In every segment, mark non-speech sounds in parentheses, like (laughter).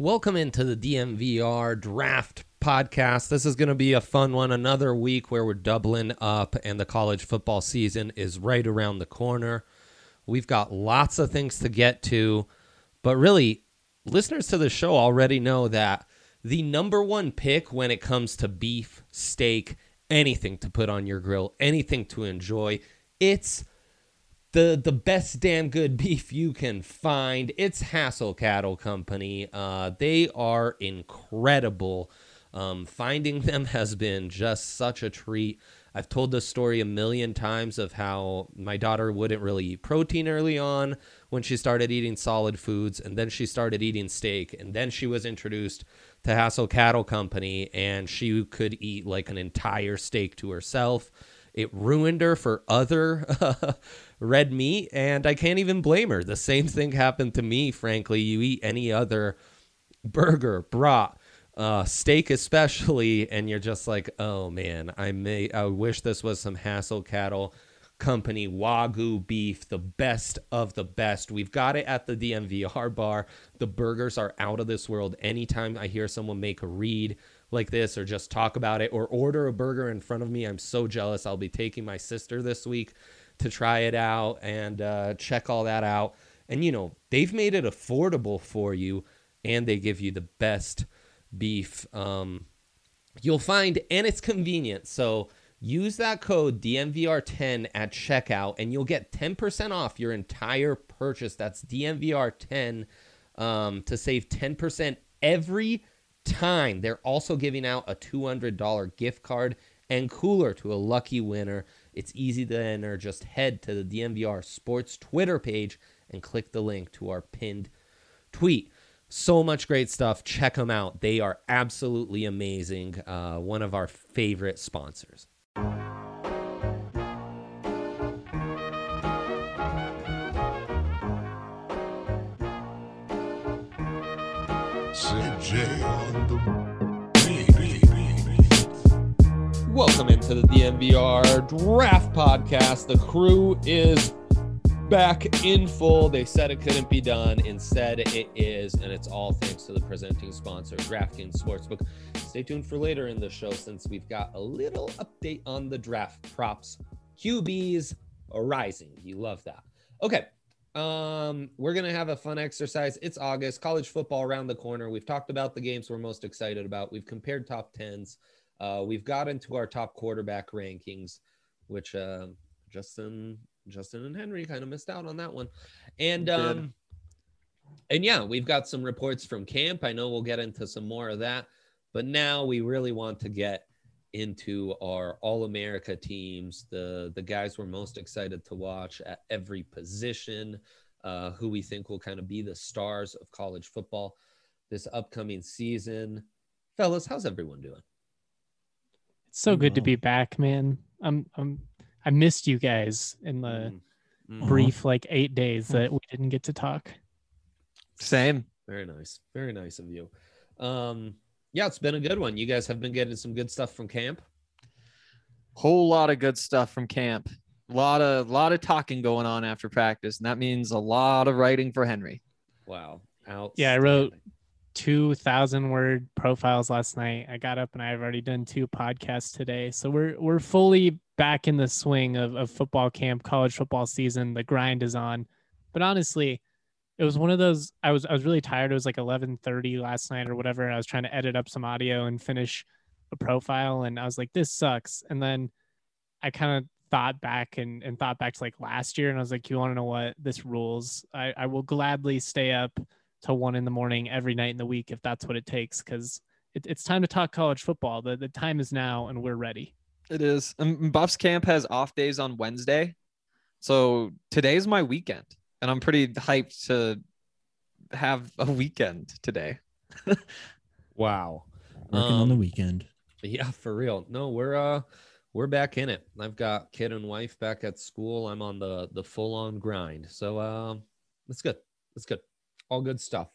Welcome into the DNVR Draft Podcast. This is going to be a fun one. Another week where we're doubling up, and the college football season is right around the corner. We've got lots of things to get to, but really, listeners to the show already know that the number one pick when it comes to beef, steak, anything to put on your grill, anything to enjoy, it's the the best damn good (laughs) beef you can find. It's Hassel Cattle Company. Uh, they are incredible. Um, finding (laughs) them has been just such a treat. I've told this story a million times of how my daughter wouldn't really eat protein early on when she started eating solid foods, and then she started eating steak, and then she was introduced to Hassel Cattle Company, and she could eat like an entire steak to herself. It ruined her for other (laughs) red meat, and I can't even blame her. The same thing happened to me, frankly. You eat any other burger, brat, uh, steak especially, and you're just like, oh man, I may, I wish this was some Hassel Cattle Company Wagyu beef, the best of the best. We've got it at the DNVR bar. The burgers are out of this world. Anytime I hear someone make a read like this or just talk about it or order a burger in front of me, I'm so jealous. I'll be taking my sister this week to try it out and uh, check all that out. And you know, they've made it affordable for you and they give you the best beef um, you'll find, and it's convenient. So use that code DNVR10 at checkout and you'll get 10% off your entire purchase. That's DNVR10 um, to save 10% every time. They're also giving out a $200 gift card and cooler to a lucky winner. It's easy to enter. Just head to the DNVR Sports Twitter page and click the link to our pinned tweet. So much great stuff. Check them out. They are absolutely amazing. Uh, one of our favorite sponsors. On the Welcome into the DNVR Draft Podcast. The crew is back in full. They said it couldn't be done. Instead, it is, and it's all thanks to the presenting sponsor, DraftKings Sportsbook. Stay tuned for later in the show since we've got a little update on the draft props. QBs rising. You love that. Okay. Um, we're gonna have a fun exercise. It's August, college football around the corner. We've talked about the games we're most excited about. We've compared top tens. Uh, we've got into our top quarterback rankings, which uh, Justin Justin and Henry kind of missed out on that one. And um and yeah, we've got some reports from camp. I know we'll get into some more of that, but now we really want to get into our all-America teams, the the guys we're most excited to watch at every position, uh, who we think will kind of be the stars of college football this upcoming season. Fellas, how's everyone doing? It's so good to be back, man. I'm I'm I missed you guys in the mm-hmm. brief like eight days that we didn't get to talk. Same. Very nice. Very nice of you. Um, yeah, it's been a good one. You guys have been getting some good stuff from camp. Whole lot of good stuff from camp. A lot of lot of talking going on after practice, and that means a lot of writing for Henry. Wow. Yeah, I wrote two thousand word profiles last night. I got up and I've already done two podcasts today. So we're we're fully back in the swing of, of football camp, college football season. The grind is on. But honestly, it was one of those I was I was really tired. It was like 11:30 last night or whatever. I was trying to edit up some audio and finish a profile and I was like this sucks. And then I kind of thought back and, and thought back to like last year and I was like you want to know what this rules. I, I will gladly stay up till one in the morning every night in the week if that's what it takes because it, it's time to talk college football. The the time is now and we're ready. It is. Um, Buffs camp has off days on Wednesday. So today's my weekend, and I'm pretty hyped to have a weekend today. (laughs) wow. Working um, on the um, weekend. Yeah, for real. No, we're uh we're back in it. I've got kid and wife back at school. I'm on the the full on grind. So uh that's good. That's good. All good stuff.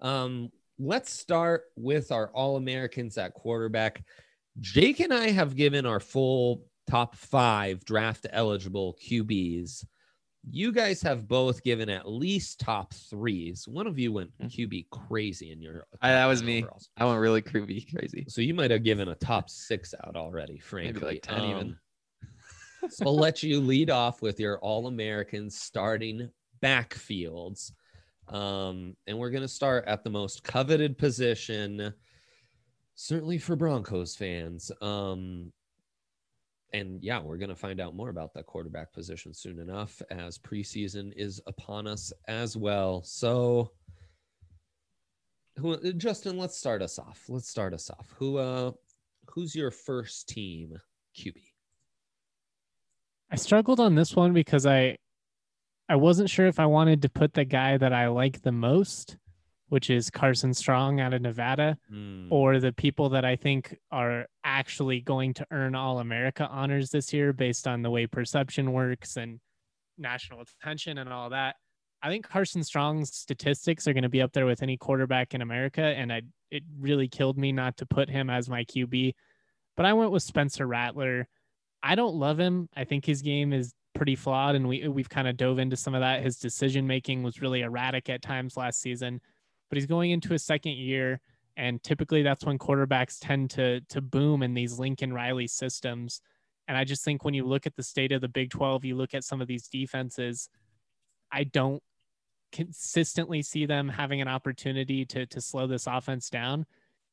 Um let's start with our all Americans at quarterback. Jake and I have given our full top five draft eligible QBs. you guys have both given at least top threes. One of you went Mhm. QB crazy in your. I- that was me. overalls. I went really creepy, crazy. So you might have given a top six out already, frankly. like 10 even. Um, so I'll let you lead off with your All Americans starting backfields. Um, and we're going to start at the most coveted position, certainly for Broncos fans. Um, and yeah, we're going to find out more about that quarterback position soon enough as preseason is upon us as well. So, who, Justin, let's start us off. Let's start us off. Who, uh, who's your first team QB? I struggled on this one because I I wasn't sure if I wanted to put the guy that I like the most, which is Carson Strong out of Nevada, Hmm. or the people that I think are actually going to earn All America honors this year based on the way perception works and national attention and all that. I think Carson Strong's statistics are going to be up there with any quarterback in America, and I it really killed me not to put him as my QB. But I went with Spencer Rattler. I don't love him. I think his game is pretty flawed, and we we've kind of dove into some of that. His decision making was really erratic at times last season, but he's going into his second year, and typically that's when quarterbacks tend to to boom in these Lincoln Riley systems. And I just think when you look at the state of the Big 12, you look at some of these defenses, I don't consistently see them having an opportunity to to slow this offense down.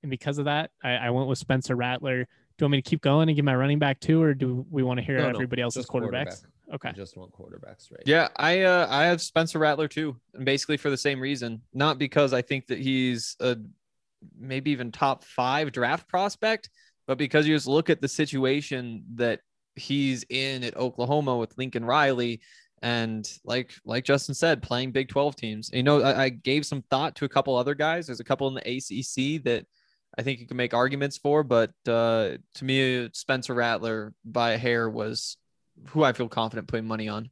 And because of that, I, I went with Spencer Rattler. Do you want me to keep going and give my running back too, or do we want to hear No, no, everybody else's just quarterbacks? quarterback. Okay. I just want quarterbacks, right? Yeah, I uh, I have Spencer Rattler too, basically for the same reason. Not because I think that he's a maybe even top five draft prospect, but because you just look at the situation that he's in at Oklahoma with Lincoln Riley, and like like Justin said, playing Big Twelve teams. You know, I, I gave some thought to a couple other guys. There's a couple in the ACC that I think you can make arguments for, but uh, to me, Spencer Rattler by a hair was who I feel confident putting money on.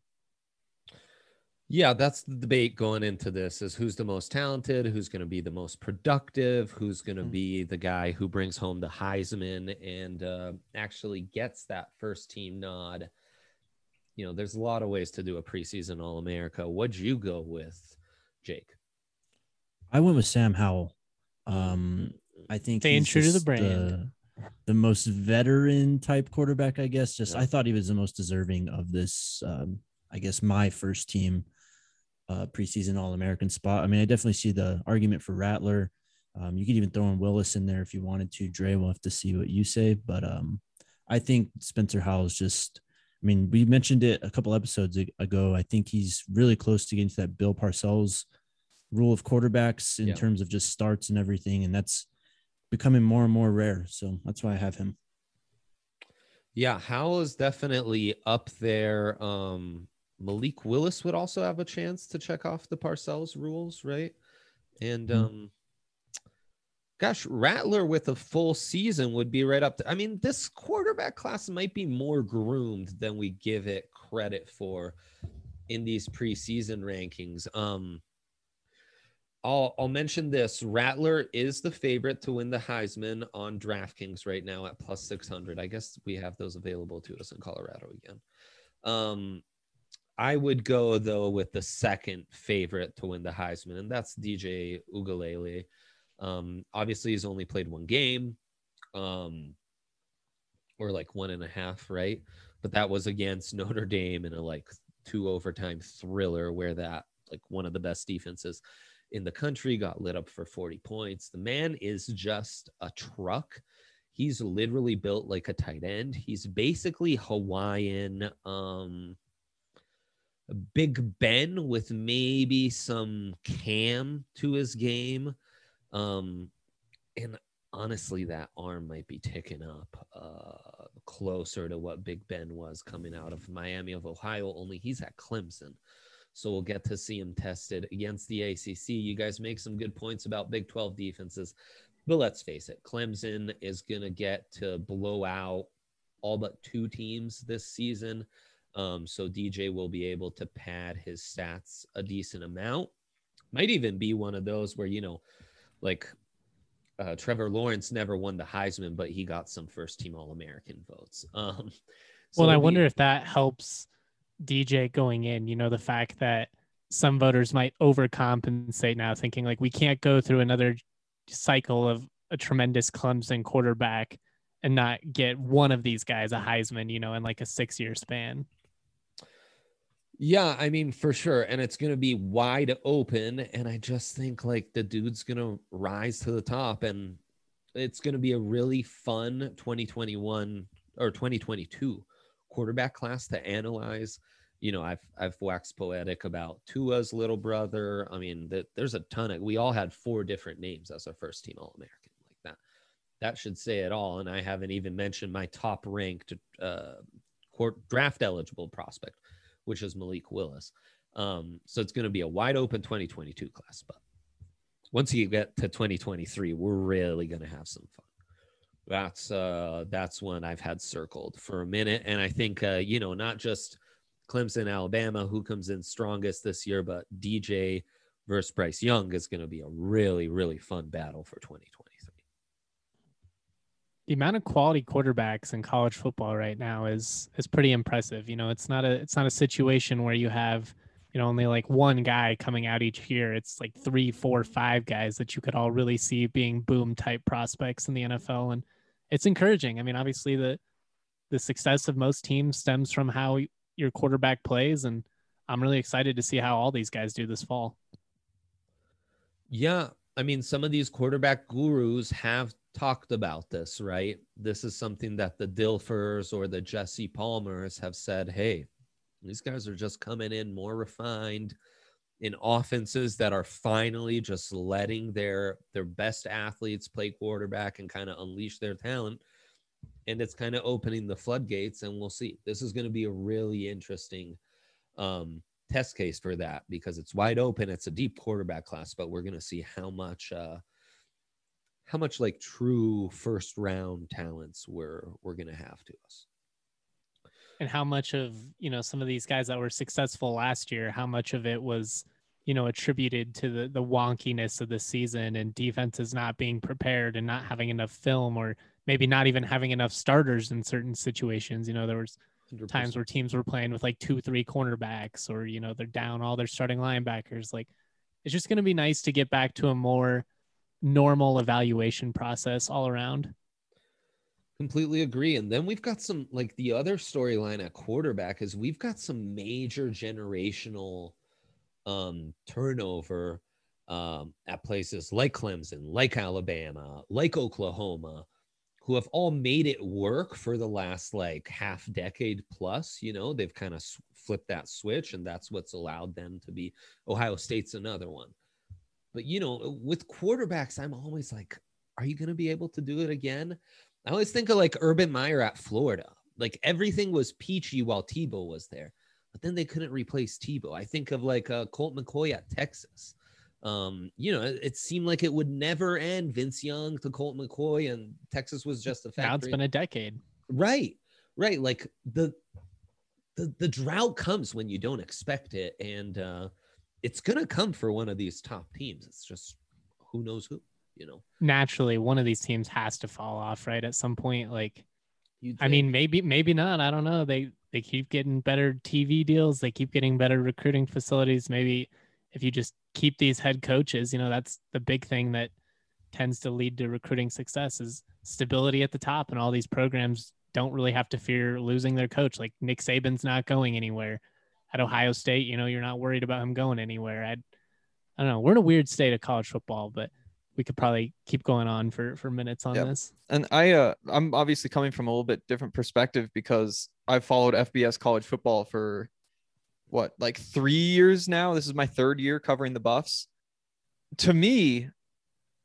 Yeah, that's the debate going into this is who's the most talented, who's going to be the most productive, who's going to Mm. be the guy who brings home the Heisman and uh, actually gets that first team nod. You know, there's a lot of ways to do a preseason All America. What'd you go with, Jake? I went with Sam Howell. Um, I think Staying true to the brand. The, the most veteran type quarterback, I guess. Just Yeah. I thought he was the most deserving of this. Um, I guess my first team uh, preseason All American spot. I mean, I definitely see the argument for Rattler. Um, you could even throw in Willis in there if you wanted to. Dre, we'll have to see what you say, but um, I think Spencer Howell is just. I mean, we mentioned it a couple episodes ago. I think he's really close to getting to that Bill Parcells rule of quarterbacks in Yeah. terms of just starts and everything, and that's becoming more and more rare. So that's why I have him. Yeah, Howell is definitely up there. Um, Malik Willis would also have a chance to check off the Parcells rules, right? And Mhm. um, gosh, Rattler with a full season would be right up. To, I mean, this quarterback class might be more groomed than we give it credit for in these preseason rankings. Um, I'll I'll mention this. Rattler is the favorite to win the Heisman on DraftKings right now at plus 600. I guess we have those available to us in Colorado again. Um I would go though with the second favorite to win the Heisman, and that's DJ Uiagalelei. Um, obviously, he's only played one game, um, or like one and a half, right? But that was against Notre Dame in a like two overtime thriller where that like one of the best defenses in the country got lit up for 40 points. The man is just a truck. He's literally built like a tight end. He's basically Hawaiian um Big Ben with maybe some cam to his game. Um and honestly that arm might be ticking up uh closer to what Big Ben was coming out of Miami of Ohio only he's at Clemson. So we'll get to see him tested against the ACC. You guys make some good points about Big 12 defenses, but let's face it, Clemson is going to get to blow out all but two teams this season. Um, so DJ will be able to pad his stats a decent amount. Might even be one of those where, you know, like uh, Trevor Lawrence never won the Heisman, but he got some first team All American votes. (laughs) Um, so well, I be- wonder if that helps DJ going in, you know, the fact that some voters might overcompensate now, thinking like we can't go through another cycle of a tremendous Clemson quarterback and not get one of these guys a Heisman, you know, in like a six year span. Yeah, I mean, for sure. And it's going to be wide open. And I just think like the dude's going to rise to the top. And it's going to be a really fun 2021 or 2022 quarterback class to analyze. You know, I've I've waxed poetic about Tua's little brother. I mean, that there's a ton of we all had four different names as our first team All American like that. That should say it all. And I haven't even mentioned my top ranked uh, court draft eligible prospect, which is Malik Willis. Um, so it's going to be a wide open 2022 class. But once you get to 2023, we're really going to have some fun that's uh that's one I've had circled for a minute. And I think uh, you know, not just Clemson, Alabama, who comes in strongest this year, but DJ versus Bryce Young is going to be a really, really fun battle for 2023. The amount of quality quarterbacks in college football right now is is pretty impressive. You know, it's not a it's not a situation where you have you know only like one guy coming out each year. It's like three, four, five guys that you could all really see being boom type prospects in the NFL and it's encouraging. I mean, obviously the the success of most teams stems from how your quarterback plays, and I'm really excited to see how all these guys do this fall. Yeah, I mean, some of these quarterback gurus have talked about this, right? This is something that the Dilfers or the Jesse Palmers have said, hey, these guys are just coming in more refined in offenses that are finally just letting their their best athletes play quarterback and kind of unleash their talent. And it's kind of opening the floodgates and we'll see. This is going to be a really interesting um, test case for that because it's wide open it's a deep quarterback class but we're going to see how much uh how much like true first round talents we're we're going to have to us and how much of you know some of these guys that were successful last year how much of it was you know attributed to the the wonkiness of the season and defenses not being prepared and not having enough film or maybe not even having enough starters in certain situations. You know there was 100%. times where teams were playing with like two three cornerbacks or you know they're down all their starting linebackers. Like it's just going to be nice to get back to a more normal evaluation process all around Completely agree. And then we've got some like the other storyline at quarterback is we've got some major generational um, turnover um, at places like Clemson, like Alabama, like Oklahoma, who have all made it work for the last like half decade plus. You know, they've kind of flipped that switch, and that's what's allowed them to be. Ohio State's another one. But, you know, with quarterbacks, I'm always like, are you going to be able to do it again? I always think of like Urban Meyer at Florida. Like everything was peachy while Tebow was there, but then they couldn't replace Tebow. I think of like uh, Colt McCoy at Texas. Um, you know, it, it, seemed like it would never end. Vince Young to Colt McCoy, and Texas was just a factory. Now it's been a decade. Right, right. Like the the the drought comes when you don't expect it, and uh, it's gonna come for one of these top teams. It's just who knows who you know? Naturally one of these teams has to fall off right at some point like i mean maybe maybe not i don't know they they keep getting better tv deals they keep getting better recruiting facilities maybe if you just keep these head coaches you know that's the big thing that tends to lead to recruiting success is stability at the top and all these programs don't really have to fear losing their coach like nick saban's not going anywhere. At ohio state you know you're not worried about him going anywhere. I i don't know we're in a weird state of college football but we could probably keep going on for for minutes on yep. this. And I uh I'm obviously coming from a little bit different perspective because I've followed FBS college football for what like 3 years now. This is my third year covering the Buffs. To me,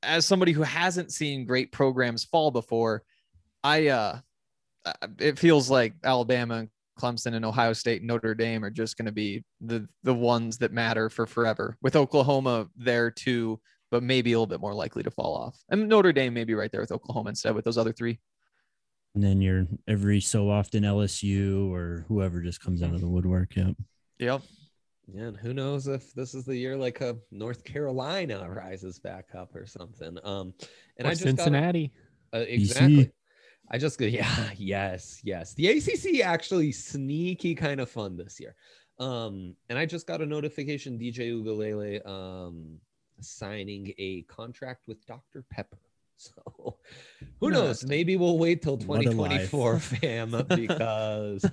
as somebody who hasn't seen great programs fall before, I uh it feels like Alabama and Clemson and Ohio State and Notre Dame are just going to be the the ones that matter for forever. With Oklahoma there too, but maybe a little bit more likely to fall off. And Notre Dame may be right there with Oklahoma instead with those other three. And then you're every so often LSU or whoever just comes out of the woodwork. Yep. Yep. Yeah, and who knows if this is the year like a North Carolina rises back up or something. Um, and or I just Cincinnati, got, uh, exactly. I just go, (laughs) yeah, yes, yes. The ACC actually sneaky kind of fun this year. Um, and I just got a notification DJ Uiagalelei um signing a contract with Dr. Pepper. (laughs) So who knows? Maybe we'll wait till What a life. 2024, (laughs) fam, because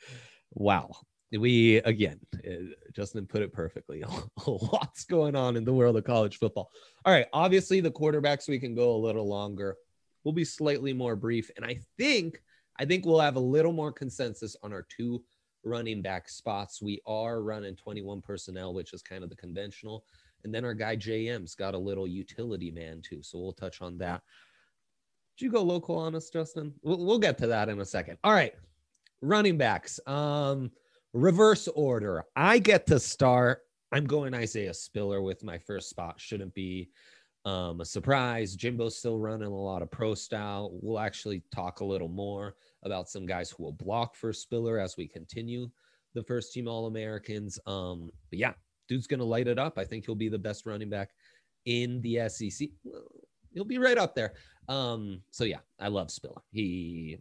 (laughs) wow. We again, uh, Justin put it perfectly. Lots going on in the world of college football. All right, obviously the quarterbacks we can go a little longer. We'll be slightly more brief, and I think I think we'll have a little more consensus on our two running back spots. We are running 21 personnel, which is kind of the conventional, and then our guy JM's got a little utility man too, so we'll touch on that. Did you go local on us, Justin? We'll, we'll get to that in a second. All right, running backs. Um, reverse order. I get to start. I'm going Isaiah Spiller with my first spot. Shouldn't be um, a surprise. Jimbo's still running a lot of pro style. We'll actually talk a little more about some guys who will block for Spiller as we continue the first team All Americans. Um, but yeah, dude's gonna light it up. I think he'll be the best running back in the SEC. He'll be right up there. Um, so yeah, I love Spiller. He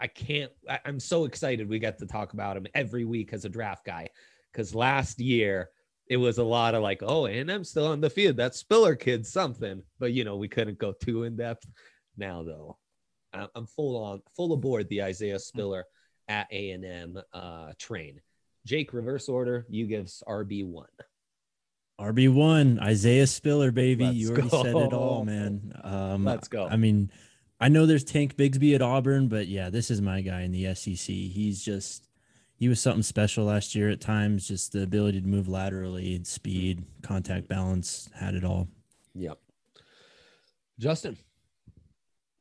I- can't. I, I'm so excited we get to talk about him every week as a draft guy because last year it was a lot of like, oh, and I'm still on the field. That Spiller kid, something. But you know, we couldn't go too in depth. Now though, I'm full on, full aboard the Isaiah Spiller at A and M uh, train. Jake, reverse order. You gives RB one. RB one, Isaiah Spiller, baby. Let's you already said it all, man. Um, Let's go. I mean, I know there's Tank Bigsby at Auburn, but yeah, this is my guy in the SEC. He's just he was something special last year at times. Just the ability to move laterally, speed, contact balance, had it all. Yep. Justin.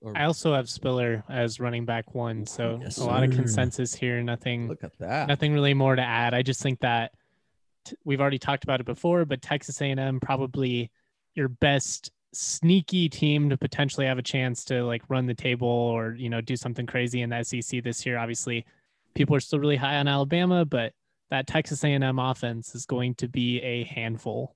Or- I also have Spiller as running back one, so Yes, a lot of consensus here. Nothing, look at that. nothing really more to add. I just think that t- we've already talked about it before, but Texas A&M probably your best sneaky team to potentially have a chance to like run the table or you know do something crazy in the SEC this year. Obviously, people are still really high on Alabama, but that Texas A&M offense is going to be a handful.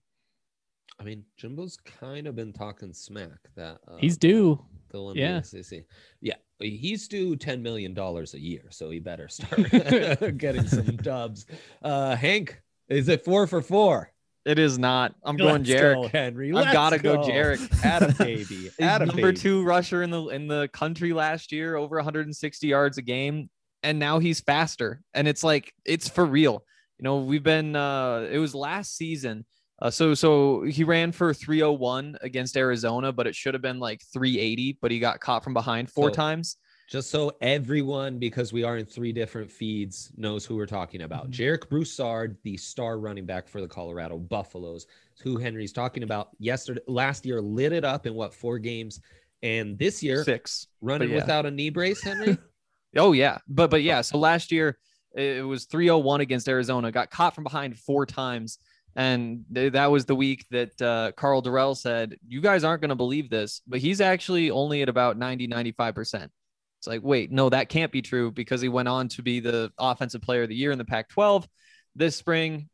I mean, Jimbo's kind of been talking smack that uh, He's due. they'll yeah. the SEC. Yeah, he's due ten million dollars a year, so he better start (laughs) (laughs) getting some dubs. Uh, Hank, is it four for four? It is not. I'm going Let's Jarek. go, Henry. I've gotta go Jarek. (laughs) Atta baby. He's Atta number baby. two rusher in the in the country last year, over 160 yards a game, and now he's faster. And it's like it's for real. You know, we've been. uh It was last season. Uh, so so he ran for 301 against Arizona, but it should have been like 380. But he got caught from behind four So- times. Just so everyone, because we are in three different feeds, knows who we're talking about. Jarek Broussard, the star running back for the Colorado Buffaloes, who Henry's talking about yesterday, last year, lit it up in what four games, and this year Six. running yeah. without a knee brace. Henry, (laughs) Oh yeah, but but yeah. So last year it was 301 against Arizona. Got caught from behind four times, and that was the week that uh, Karl Dorrell said, "You guys aren't going to believe this, but he's actually only at about 90 95 percent." It's like, wait, no, that can't be true because he went on to be the offensive player of the year in the Pac-12 this spring.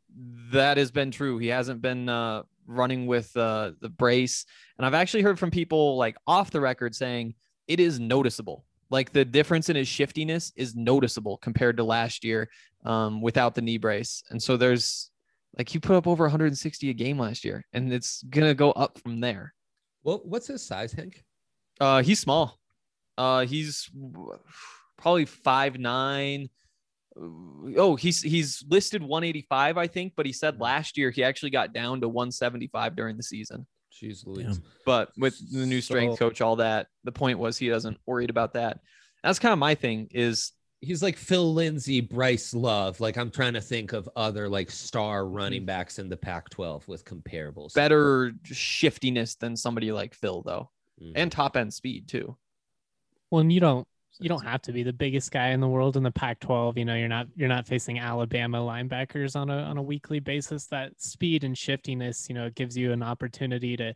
That has been true. He hasn't been uh, running with uh, the brace, and I've actually heard from people like off the record saying it is noticeable. Like the difference in his shiftiness is noticeable compared to last year um, without the knee brace. And so there's like he put up over 160 a game last year, and it's gonna go up from there. well, what's his size, Hank? Uh, he's small. Uh, he's probably five nine. Oh, he's he's listed 185, I think, but he said last year he actually got down to 175 during the season. Jeez Louise. But with the new strength So- coach, all that, the point was he doesn't worried about that. That's kind of my thing. Is He's like Phil Lindsay, Bryce Love. Like I'm trying to think of other like star Mm-hmm. running backs in the Pac-12 with comparables. better shiftiness than somebody like Phil though, Mhm. and top end speed too. Well, and you don't you don't have to be the biggest guy in the world in the Pac-12. You know, you're not you're not facing Alabama linebackers on a on a weekly basis. That speed and shiftiness, you know, it gives you an opportunity to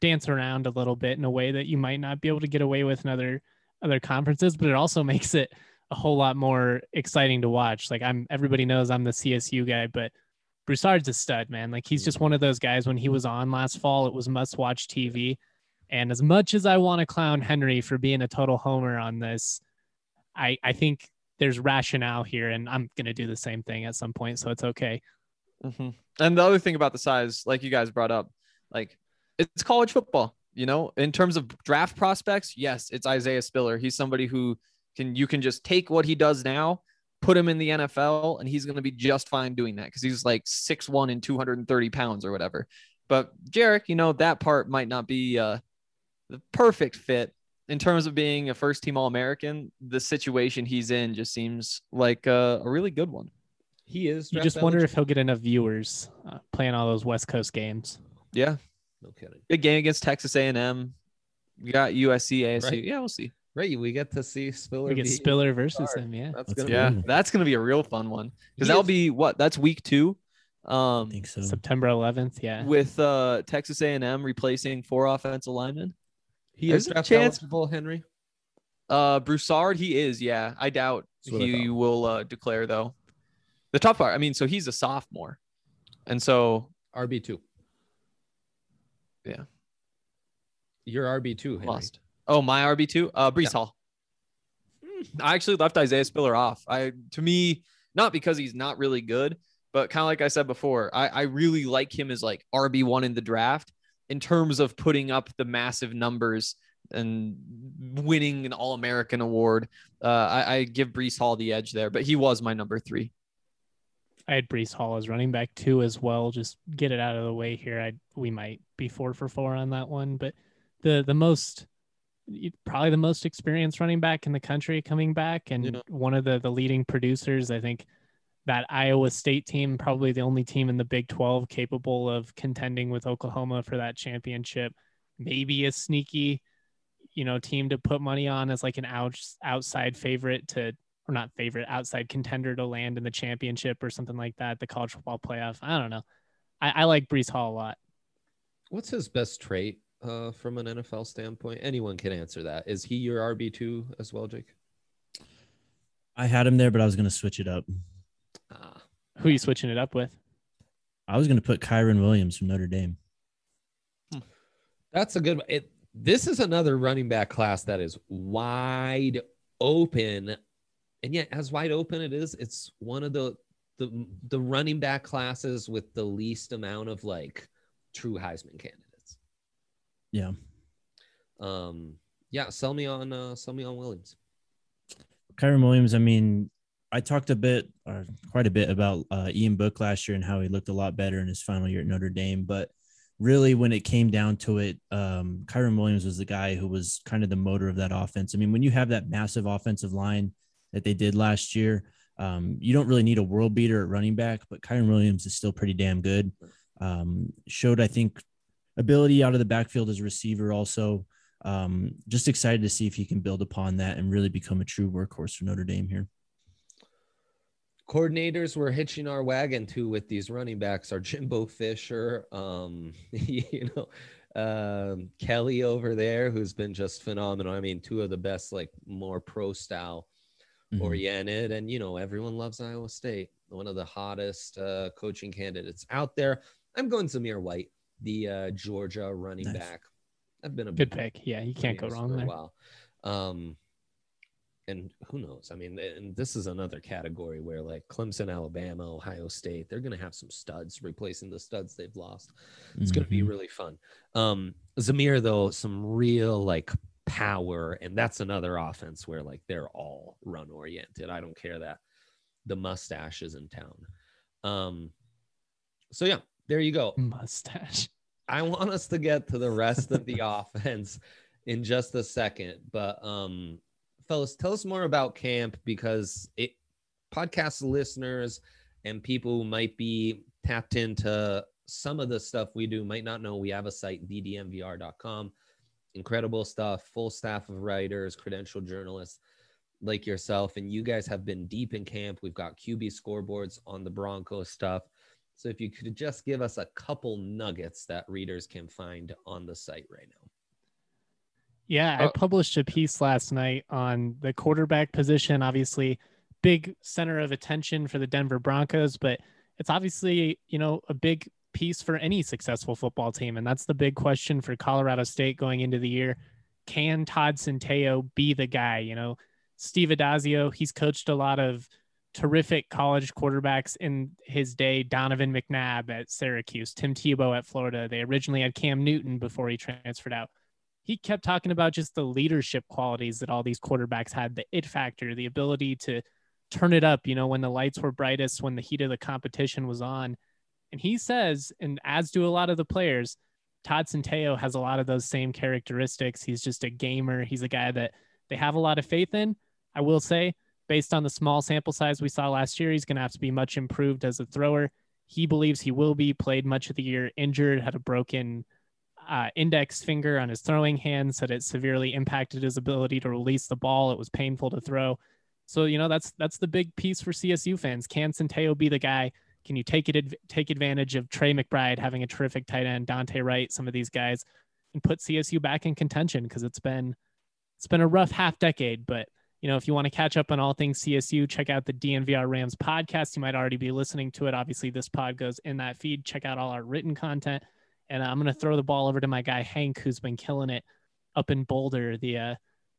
dance around a little bit in a way that you might not be able to get away with in other other conferences. But it also (laughs) makes it a whole lot more exciting to watch. Like I'm everybody knows I'm the CSU guy, but Broussard's a stud, man. Like he's just mm-hmm. one of those guys. When he was on last fall, it was must watch TV. And as much as I want to clown Henry for being a total homer on this, I I think there's rationale here, and I'm gonna do the same thing at some point, so it's okay. Mm-hmm. And the other thing about the size, like you guys brought up, like it's college football. You know, in terms of draft prospects, yes, it's Isaiah Spiller. He's somebody who can you can just take what he does now, put him in the NFL, and he's going to be just fine doing that because he's like six one and 230 pounds or whatever. But Jarek, you know, that part might not be uh, the perfect fit in terms of being a first team All American. The situation he's in just seems like a, a really good one. He is. You just wonder if he'll get enough viewers uh, playing all those West Coast games. Yeah, No kidding. big game against Texas A&M. You got USC, ASU. Right. Yeah, we'll see. Right, we get to see Spiller. We get Spiller versus guard. him, yeah. That's gonna do Yeah, Ooh. that's gonna be a real fun one because that'll is- be what? That's week two. Um, I think so. September 11th, yeah. with uh Texas A&M replacing four offensive linemen. He is a draft chance- eligible, Henry. Uh, Broussard, he is. Yeah, I doubt what I he will uh, declare though. The tough part, I mean, so he's a sophomore, and so RB two. Yeah. You're RB two, Henry. lost. Oh, my RB two, uh, Breece Yeah. Hall. I actually left Isaiah Spiller off. I to me, not because he's not really good, but kind of like I said before, I, I really like him as like RB one in the draft in terms of putting up the massive numbers and winning an All American award. Uh, I, I give Breece Hall the edge there, but he was my number three. I had Breece Hall as running back too as well. Just get it out of the way here. I we might be four for four on that one, but the the most probably the most experienced running back in the country coming back, and Yeah. one of the the leading producers. I think that Iowa State team probably the only team in the Big Twelve capable of contending with Oklahoma for that championship. Maybe a sneaky, you know, team to put money on as like an out, outside favorite to or not favorite outside contender to land in the championship or something like that, the college football playoff. I don't know. I, I like Breece Hall a lot. What's his best trait uh, from an NFL standpoint? Anyone can answer that. Is he your RB two as well, Jake? I had him there, but I was going to switch it up. Who are you switching it up with? I was going to put Kyren Williams from Notre Dame. that's a good. It, this is another running back class that is wide open, and yet as wide open it is, it's one of the the the running back classes with the least amount of like true Heisman candidates. Yeah. Um, yeah, sell me on uh, sell me on Williams. Kyron Williams, I mean, I talked a bit or quite a bit about uh, Ian Book last year and how he looked a lot better in his final year at Notre Dame. But really, when it came down to it, um, Kyren Williams was the guy who was kind of the motor of that offense. I mean, when you have that massive offensive line that they did last year, um, you don't really need a world beater at running back, but Kyren Williams is still pretty damn good. Um, showed, I think, ability out of the backfield as a receiver also. Um, just excited to see if he can build upon that and really become a true workhorse for Notre Dame here. Coordinators we're hitching our wagon to with these running backs are Jimbo Fisher, um, (laughs) you know, um, Kelly over there, who's been just phenomenal. I mean, two of the best, like more pro style Mhm. oriented, and you know, everyone loves Iowa State, one of the hottest uh, coaching candidates out there. I'm going Zamir White, the uh, Georgia running Nice. back. I've been a Good pick. Yeah, you can't go wrong there. Um, and who knows? I mean, and this is another category where like Clemson, Alabama, Ohio State, they're going to have some studs replacing the studs they've lost. It's going to be really fun. Um, Zamir, though, some real like power, and that's another offense where like they're all run oriented. I don't care that the mustache is in town. Um, so yeah, there you go. Mustache. I want us to get to the rest of the (laughs) offense in just a second, but um fellas, tell us more about camp because it podcast listeners and people who might be tapped into some of the stuff we do might not know. We have a site ddmvr.com incredible stuff full staff of writers credentialed journalists like yourself. And you guys have been deep in camp. We've got qb scoreboards on the broncos stuff. So if you could just give us a couple nuggets that readers can find on the site right now. Yeah, I Uh, published a piece last night on the quarterback position. Obviously, big center of attention for the Denver Broncos, but it's obviously you know a big piece for any successful football team. And that's the big question for Colorado State going into the year. Can Todd Centeio be the guy? You know, Steve Addazio, he's coached a lot of terrific college quarterbacks in his day. Donovan McNabb at Syracuse, Tim Tebow at Florida. They originally had Cam Newton before he transferred out. He kept talking about just the leadership qualities that all these quarterbacks had, the it factor, the ability to turn it up, you know, when the lights were brightest, when the heat of the competition was on. And he says, and as do a lot of the players, Todd Centeio has a lot of those same characteristics. He's just a gamer. He's a guy that they have a lot of faith in. I will say, based on the small sample size we saw last year, he's going to have to be much improved as a thrower. He believes he will be played much of the year injured, had a broken uh, index finger on his throwing hand, said it severely impacted his ability to release the ball. It was painful to throw. So you know that's that's the big piece for CSU fans. Can Centeio be the guy? Can you take it take advantage of Trey McBride having a terrific tight end, Dante Wright, some of these guys, and put CSU back in contention because it's been it's been a rough half decade, but you know, if you want to catch up on all things CSU, check out the DNVR Rams podcast. You might already be listening to it. Obviously, this pod goes in that feed. Check out all our written content. And I'm going to throw the ball over to my guy Hank, who's been killing it up in Boulder, the uh,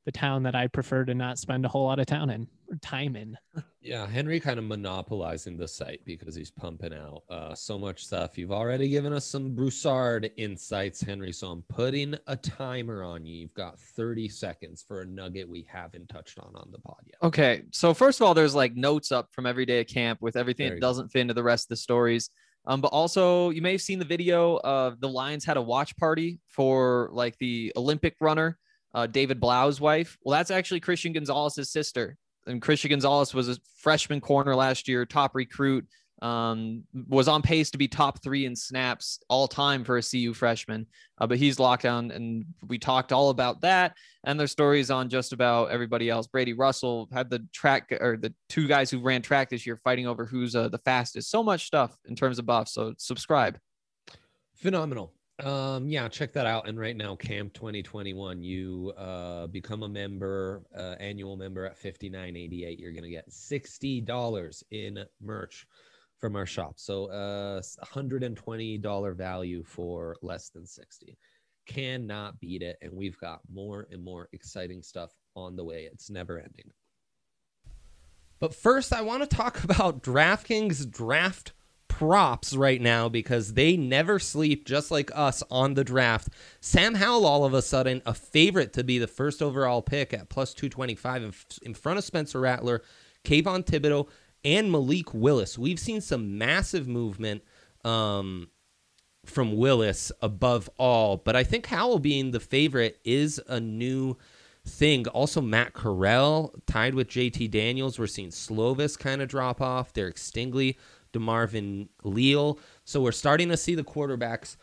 the town that I prefer to not spend a whole lot of town in or time in. (laughs) yeah, Henry kind of monopolizing the site because he's pumping out uh, so much stuff. You've already given us some Broussard insights, Henry. So I'm putting a timer on you. You've got 30 seconds for a nugget we haven't touched on on the pod yet. Okay, so first of all, there's like notes up from every day at camp with everything that doesn't fit into the rest of the stories. Um, but also, you may have seen the video of the Lions had a watch party for like the Olympic runner uh, David Blau's wife. Well, that's actually Christian Gonzalez's sister. And Christian Gonzalez was a freshman corner last year, top recruit. Um, was on pace to be top three in snaps all time for a CU freshman. Uh, but he's locked down, and we talked all about that. And their stories on just about everybody else. Brady Russell had the track, or the two guys who ran track this year fighting over who's uh, the fastest. So much stuff in terms of buffs. So subscribe. Phenomenal. Um, yeah, check that out. And right now, Camp 2021, you uh, become a member, uh, annual member at 59.88. You're gonna get $60 in merch from our shop. So uh $120 value for less than 60. Cannot beat it. And we've got more and more exciting stuff on the way. It's never ending. But first, I want to talk (laughs) about DraftKings draft props right now because they never sleep, just like us on the draft. Sam Howell, all of a sudden, a favorite to be the first overall pick at plus 225 in, front of Spencer Rattler, Kayvon Thibodeaux, and Malik Willis. We've seen some massive movement um, from Willis above all, but I think Howell being the favorite is a new thing. Also, Matt Corral tied with JT Daniels. We're seeing Slovis kind of drop off. Derek Stingley DeMarvin Leal. So we're starting to see the quarterbacks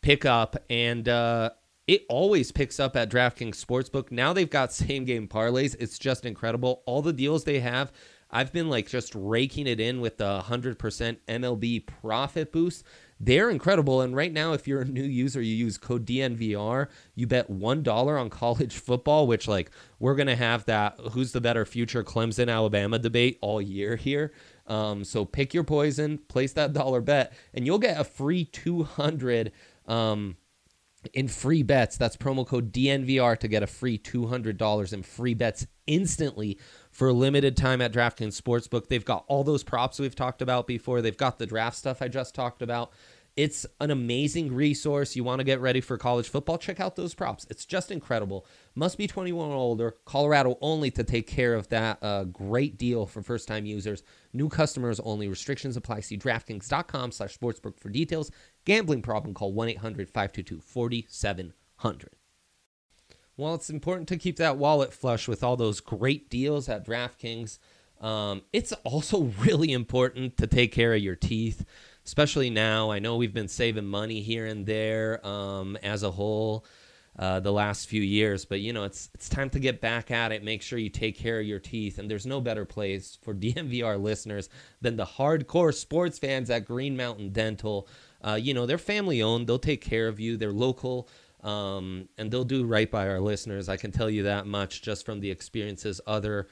pick up, and uh, it always picks up at DraftKings Sportsbook. Now they've got (laughs) same game parlays. It's just incredible. All the deals they have. I've been like just raking it in with the 100% MLB profit boost. They're incredible. And right now, if you're a new user, you use code DNVR, you bet $1 on college football, which, like, we're going to have that who's the better future Clemson Alabama debate all year here. Um, so pick your poison, place that dollar bet, and you'll get a free 200 um, in free bets. That's promo code DNVR to get a free $200 in free bets instantly for a limited time at DraftKings Sportsbook. They've got all those props we've talked about before. They've got the draft stuff I just talked about. It's an amazing resource. You want to get ready for college football? Check out those props. It's just incredible. Must be 21 or older. Colorado only to take care of that uh, great deal for first time users. New customers only. Restrictions apply. See DraftKings.com slash sportsbook for details. Gambling problem, call 1 800 522 4700. Well, it's important to keep that wallet flush with all those great deals at DraftKings. Um, it's also (laughs) really important to take care of your teeth especially now. I know we've been saving money here and there um, as a whole uh, the last few years, but you know it's it's time to get back at it. Make sure you take care of your teeth, and there's no better place for (laughs) DNVR listeners than the hardcore sports fans at Green Mountain Dental. Uh, you know they're family owned; they'll take care of you. They're local. Um, and they'll do right by our listeners. I can tell you that much just from the experiences other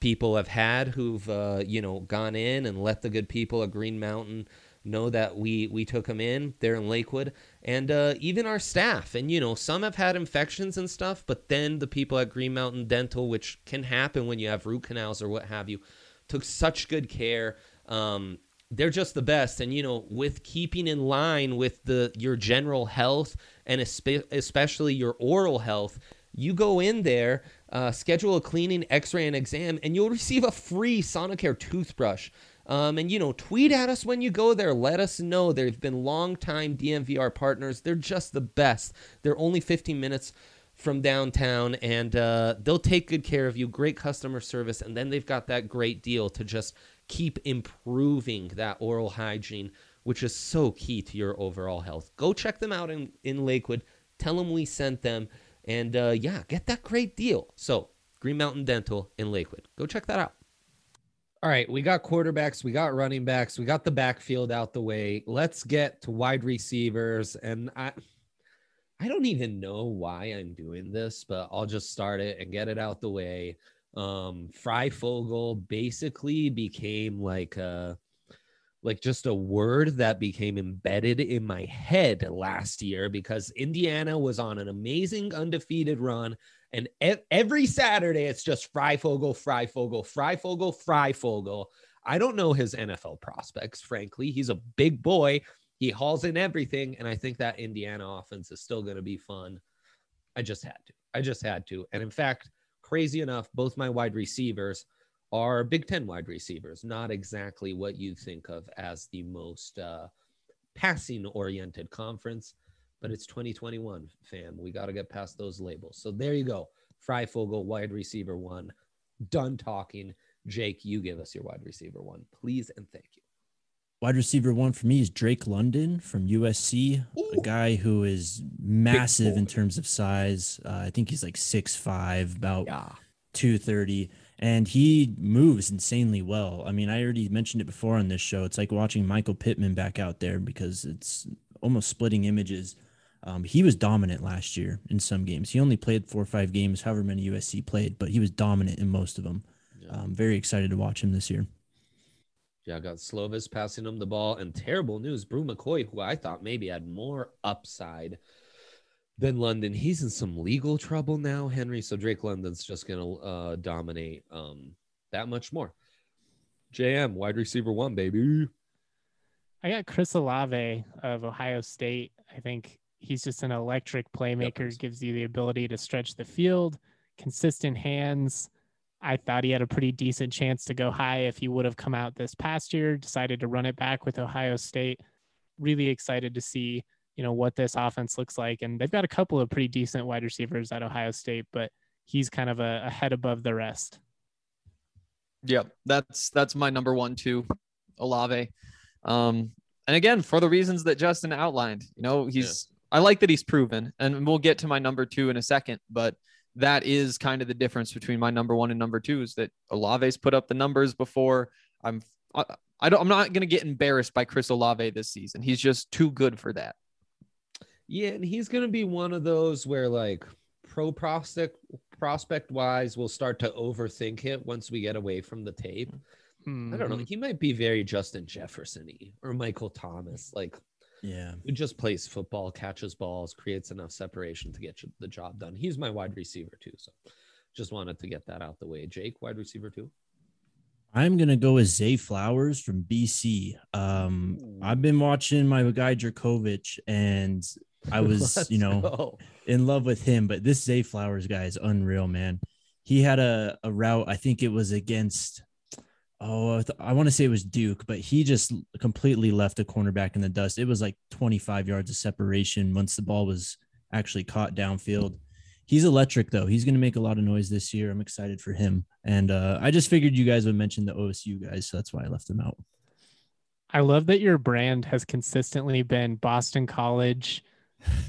people have had who've uh, you know gone in and let the good people at Green Mountain know that we we took them in. They're in Lakewood, and uh, even our staff. And you know, some have had infections and stuff, but then the people at Green Mountain Dental, which can happen when you have root canals or what have you, took such good care. Um, they're just the best, and you know, with keeping in line with the your general health and espe- especially your oral health, you go in there, uh, schedule a cleaning, X-ray, and exam, and you'll receive a free Sonicare toothbrush. Um, and you know, tweet at us when you go there. Let us know. They've been longtime dnvr partners. They're just the best. They're only 15 minutes from downtown, and uh, they'll take good care of you. Great customer service, and then they've got that great deal to just keep improving that oral hygiene, which is so key to your overall health. Go check them out in in Lakewood. Tell them we sent them, and uh, yeah, get that great deal. So Green Mountain Dental in Lakewood. Go check that out. All right, we got quarterbacks, we got running backs, we got the backfield out the way. Let's get to wide receivers. And I I don't even know why I'm doing this, but I'll just start it and get it out the way. Um Fogel basically became like a like just a word that became embedded in my head last year because Indiana was on an amazing undefeated run and every Saturday, it's just Fry Fryfogle, Fryfogle, Fryfogle, Fryfogle. I don't know his NFL prospects, frankly. He's a big boy. He hauls in everything. And I think that Indiana offense is still going to be fun. I just had to. I just had to. And in fact, crazy enough, both my wide receivers are Big Ten wide receivers, not exactly what you think of as the most uh, passing oriented conference but it's 2021, fam. We got to get past those labels. So there you go. Fryfogle, wide receiver one. Done talking. Jake, you give us your wide receiver one, please, and thank you. Wide receiver one for me is Drake London from USC, Ooh. a guy who is massive in terms of size. Uh, I think he's like six five, about yeah. 230 and he moves insanely well. I mean, I already mentioned it before on this show. It's like watching Michael Pittman back out there because it's almost splitting images. Um, he was dominant last year in some games. He only played four or five games, however many USC played, but he was dominant in most of them. Yeah. Um, very excited to watch him this year. Yeah, I got Slovis passing him the ball, and terrible news. Bru McCoy, who I thought maybe had more upside than London, he's in some legal trouble now, Henry. So Drake London's just gonna uh, dominate um, that much more. JM, wide receiver one, baby. I got Chris Olave of Ohio State. I think he's just an electric playmaker, yep. gives you the ability to stretch the field, consistent hands. I thought he had a pretty decent chance to go high if he would have come out this past year, decided to run it back with Ohio State. Really excited to see, you know, what this offense looks like. And they've got a couple of pretty decent wide receivers at Ohio State, but he's kind of a, a head above the rest. Yep, that's that's my number one too, Olave. Um, and again, for the reasons that Justin outlined, you know, he's I like that he's proven, and we'll get to my number two in a second, but that is kind of the difference between my number one and number two is that Olave's put up the numbers before. I'm I, I don't I'm not gonna get embarrassed by Chris Olave this season. He's just too good for that. Yeah, and he's gonna be one of those where like pro prospect prospect wise, we'll start to overthink it once we get away from the tape. Mm-hmm. I don't know. Mm-hmm. He might be very Justin Jefferson or Michael Thomas. Like yeah. Who just plays football, catches balls, creates enough separation to get the job done. He's my wide receiver too. So just wanted to get that out the way. Jake, wide receiver too. I'm gonna go with Zay Flowers from BC. Um, I've been watching my guy Jurkovec, and I (laughs) was, you know, go. in love with him. But this Zay Flowers guy is unreal, man. He had a, a route. I think it was against oh, I want to say it was Duke, but he just completely left a cornerback in the dust. It was like 25 yards of separation once the ball was actually caught downfield. He's electric though. He's going to make a lot of noise this year. I'm excited for him. And uh, I just figured you guys would mention the OSU guys, so that's why I left them out. I love that your brand has consistently been Boston College,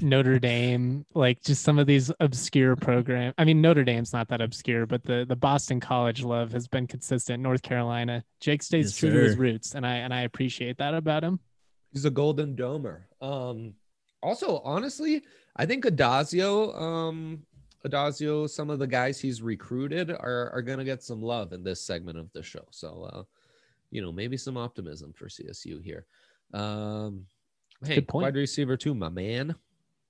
Notre Dame, like just some of these obscure programs. I mean, Notre Dame's not that obscure, but the the Boston College love has been consistent. North Carolina, Jake stays yes, true sir. to his roots, and I and I appreciate that about him. He's a golden domer. Um, also, honestly, I think Addazio, um, Addazio, some of the guys he's recruited are are gonna get some love in this segment of the show. So, uh, you know, maybe some optimism for CSU here. Um, hey, good point. wide receiver too, my man.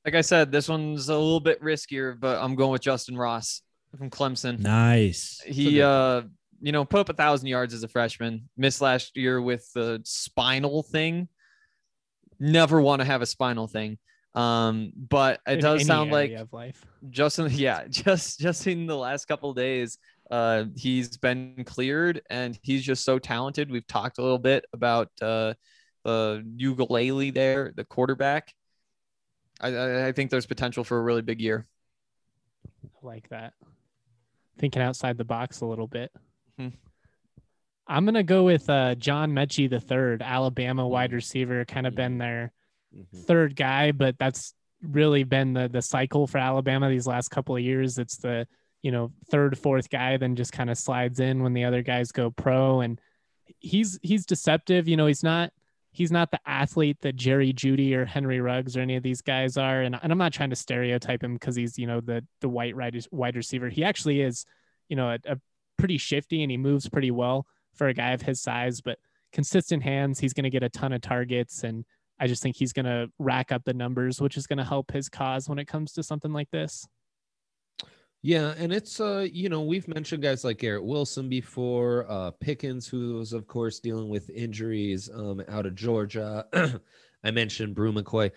Like I said, this one's a little bit riskier, but I'm going with Justin Ross from Clemson. Nice. He, uh, you know, put up a thousand yards as a freshman. Missed last year with the spinal thing. Never want to have a spinal thing. Um, but it in does sound like of life. Justin, (laughs) yeah, just just in the last couple of days, uh, he's been cleared and he's just so talented. We've talked a little bit about uh, the Uiagalelei there, the quarterback. I- I, I think there's potential for a really big year. I like that. Thinking outside the box a little bit. Hmm. I'm gonna go with uh, John Metchie the third, Alabama Hmm. wide receiver, kind of been their Mhm. third guy, but that's really been the the cycle for Alabama these last couple of years. It's the you know third, fourth guy, then just kind of slides in when the other guys go pro, and he's he's deceptive. You know, he's not he's not the athlete that Jerry Jeudy or Henry Ruggs or any of these guys are, and, and I'm not trying to stereotype him because he's you know the the white wide receiver. He actually is you know a, a pretty shifty and he moves pretty well for a guy of his size, but consistent hands. He's going to get a ton of targets and I just think he's going to rack up the numbers, which is going to help his cause when it comes to something like this. Yeah, and it's uh, you know, we've mentioned guys like Garrett Wilson before, uh Pickens, who's of course dealing with injuries um out of Georgia. (clears throat) I mentioned Bru McCoy.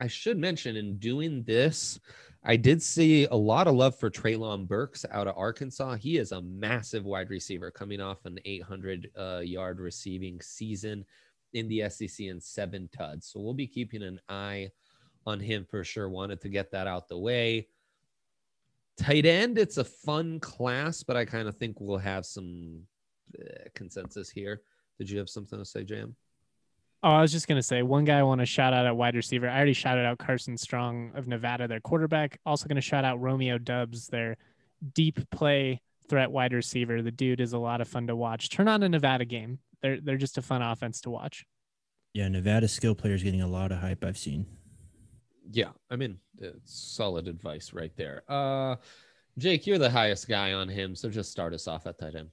I should mention in doing this, I did see a lot of love for Treylon Burks out of Arkansas. He is a massive wide receiver coming off an 800 uh, yard receiving season in the SEC and seven tuds. So we'll be keeping an eye on him for sure. Wanted to get that out the way. Tight end, it's a fun class, but I kind of think we'll have some uh, consensus here. Did you have something to say, Jam? Oh, I was just going to say one guy I want to shout out at wide receiver. I already shouted out Carson Strong of Nevada, their quarterback. Also going to shout out Romeo Doubs, their deep play threat wide receiver. The dude is a lot of fun to watch. Turn on a Nevada game. They're they're just a fun offense to watch. Yeah, Nevada skill players getting a lot of hype I've seen. Yeah, I mean, it's solid advice right there. Uh, Jake, you're the highest guy on him, so just start us off at tight end.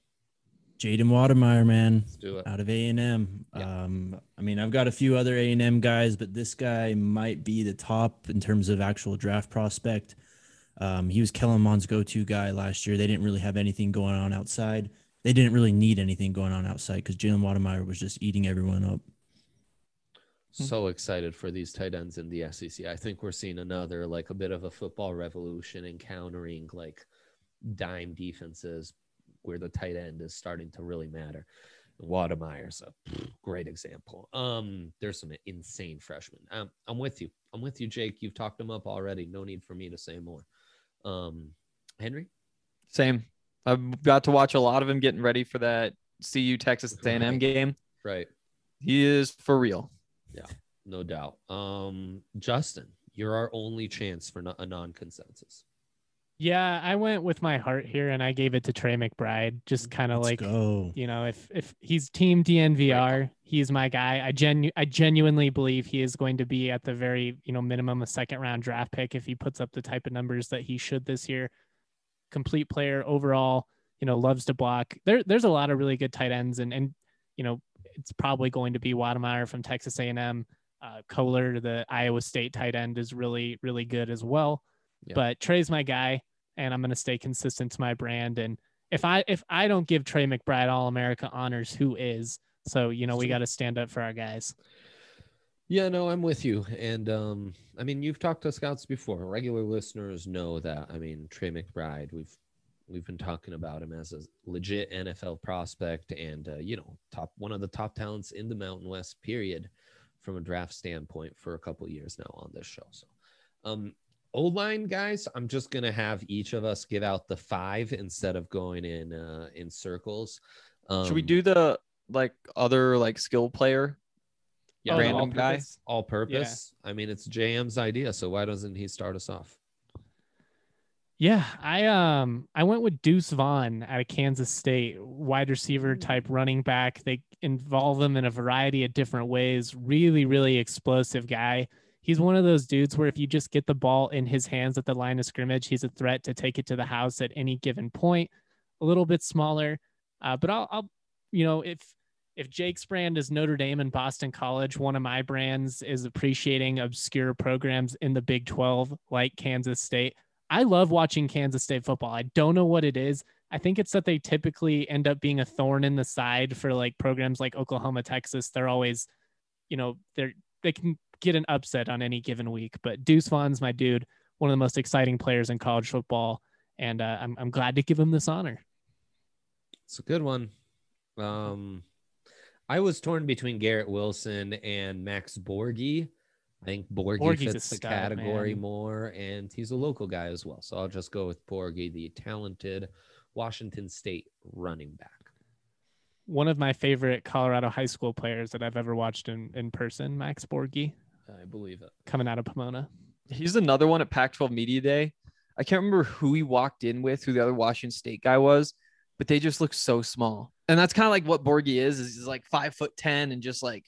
Jaden Wydermyer, man, Let's do it. out of A and M. Yeah. Um, I mean, I've got a few other A and M guys, but this guy might be the top in terms of actual draft prospect. Um, he was Kellen Mond's go-to guy last year. They didn't really have anything going on outside. They didn't really need anything going on outside because Jalen Wydermyer was just eating everyone up. So excited for these tight ends in the SEC. I think we're seeing another like a bit of a football revolution encountering like dime defenses where the tight end is starting to really matter. Wydermyer's a great example. Um, there's some insane freshmen. Um, I'm with you. I'm with you, Jake. You've talked them up already. No need for me to say more. Um, Henry, Same. I've got to watch a lot of him getting ready for that CU Texas A&M game. right? He is for real. Yeah, no doubt. Um, Justin, you're our only chance for a non-consensus. Yeah, I went with my heart here and I gave it to Trey McBride. Just kind of like go. you know, if if he's team DNVR, he's my guy. I genu- I genuinely believe he is going to be at the very, you know, minimum a second round draft pick if he puts up the type of numbers that he should this year. Complete player overall, you know, loves to block. There there's a lot of really good tight ends and and you know, it's probably going to be Wydermyer from Texas A&M. Uh, Kolar, the Iowa State tight end, is really really good as well. Yeah. But Trey's my guy, and I'm going to stay consistent to my brand. And if I if I don't give Trey McBride All America honors, who is? So you know we got to stand up for our guys. Yeah, no, I'm with you. And um, I mean, you've talked to scouts before. Regular listeners know that. I mean, Trey McBride, we've we've been talking about him as a legit NFL prospect and uh, you know, top one of the top talents in the Mountain West period from a draft standpoint for a couple years now on this show. So um O line guys, I'm just gonna have each of us give out the five instead of going in uh in circles. Um, Should we do the like other like skill player? yeah, the random guy? all-purpose? all purpose. I mean, it's JM's idea, so why doesn't he start us off? Yeah, I um I went with Deuce Vaughn out of Kansas State, wide receiver type running back. They involve him in a variety of different ways. Really, really explosive guy. He's one of those dudes where if you just get the ball in his hands at the line of scrimmage, he's a threat to take it to the house at any given point. A little bit smaller, uh, but I'll, I'll, you know, if if Jake's brand is Notre Dame and Boston College, one of my brands is appreciating obscure programs in the Big 12, like Kansas State. I love watching Kansas State football. I don't know what it is. I think it's that they typically end up being a thorn in the side for like programs like Oklahoma, Texas. They're always, you know, they're they can get an upset on any given week. But Deuce Vaughn's my dude, one of the most exciting players in college football, and uh, I'm I'm glad to give him this honor. It's a good one. Um, I was torn between Garrett Wilson and Max Borghi. I think Borghi Borghi's fits the stud, category man. more, and he's a local guy as well. So I'll just go with Borghi, the talented Washington State running back. One of my favorite Colorado high school players that I've ever watched in, in person, Max Borghi, I believe it. coming out of Pomona. He's another one at Pac-12 Media Day. I can't remember who he walked in with, who the other Washington State guy was, but they just look so small. And that's kind of like what Borghi is. Is he's like five foot ten and just like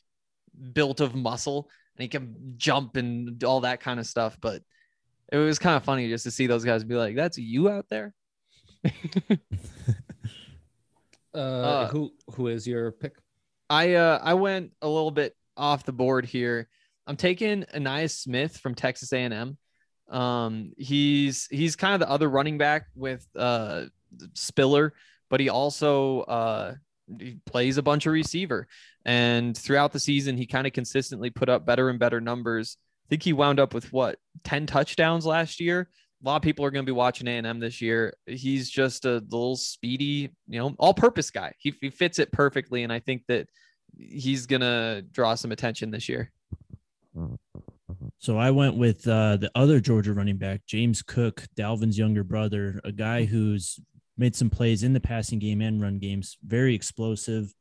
built of muscle, and he can jump and all that kind of stuff. But it was kind of funny just to see those guys be like, "That's you out there." (laughs) Uh, Uh, who who is your pick? I uh I went a little bit off the board here. I'm taking Ainias Smith from Texas A&M. Um, he's he's kind of the other running back with uh Spiller, but he also uh he plays a bunch of receiver. And throughout the season, he kind of consistently put up better and better numbers. I think he wound up with what 10 touchdowns last year. A lot of people are going to be watching A&M this year. He's just a little speedy, you know, all-purpose guy. He, he fits it perfectly, and I think that he's gonna draw some attention this year. So I went with uh, the other Georgia running back, James Cook, Dalvin's younger brother, a guy who's made some plays in the passing game and run games, very explosive.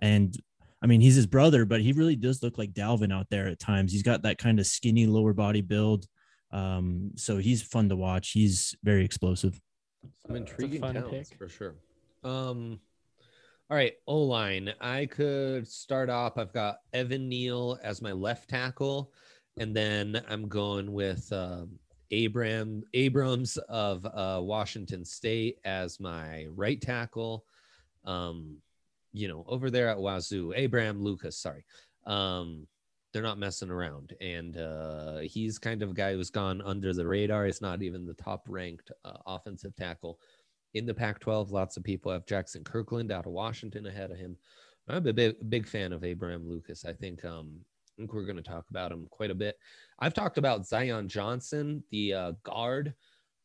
And I mean, he's his brother, but he really does look like Dalvin out there at times. He's got that kind of skinny lower body build. Um, so he's fun to watch. He's very explosive. Some intriguing fun talents pick. for sure. Um, all right, O line. I could start off. I've got Evan Neal as my left tackle, and then I'm going with um, Abram Abrams of uh, Washington State as my right tackle. Um, you know, over there at Wazoo, Abraham Lucas. Sorry. Um, they're not messing around, and uh, he's kind of a guy who's gone under the radar. It's not even the top ranked uh, offensive tackle in the Pac 12. Lots of people have Jaxson Kirkland out of Washington ahead of him. I'm a big, big fan of Abraham Lucas. I think, um, I think we're going to talk about him quite a bit. I've talked about Zion Johnson, the uh, guard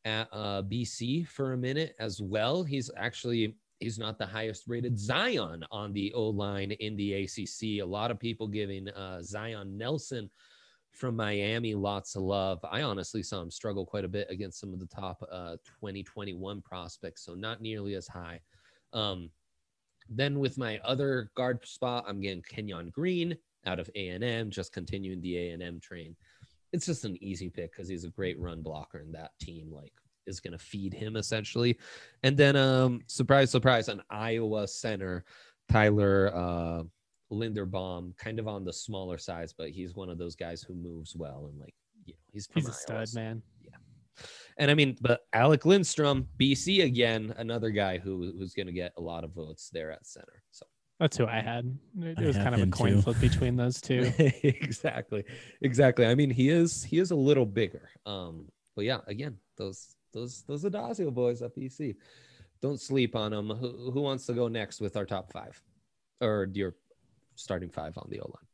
at uh, BC, for a minute as well. He's actually he's not the highest rated Zion on the O line in the ACC. A lot of people giving uh, Zion Nelson from Miami lots of love. I honestly saw him struggle quite a bit against some of the top uh, 2021 prospects, so not nearly as high. Um, then with my other guard spot, I'm getting Kenyon Green out of A&M, just continuing the A&M train. It's just an easy pick because he's a great run blocker, and that team like is going to feed him essentially. And then, um, surprise, surprise, an Iowa center, Tyler uh, Linderbaum, kind of on the smaller size, but he's one of those guys who moves well and like you know he's He's a Iowa, stud, so- man. And I mean, but Alec Lindstrom, BC again, another guy who who's going to get a lot of votes there at center. So That's who I had. It I was kind of a coin too. flip between those two. (laughs) exactly, exactly. I mean, he is he is a little bigger. Um, but yeah, again, those those those Addazio boys at BC, don't sleep on them. Who, who wants to go next with our top five, or your starting five on the O line?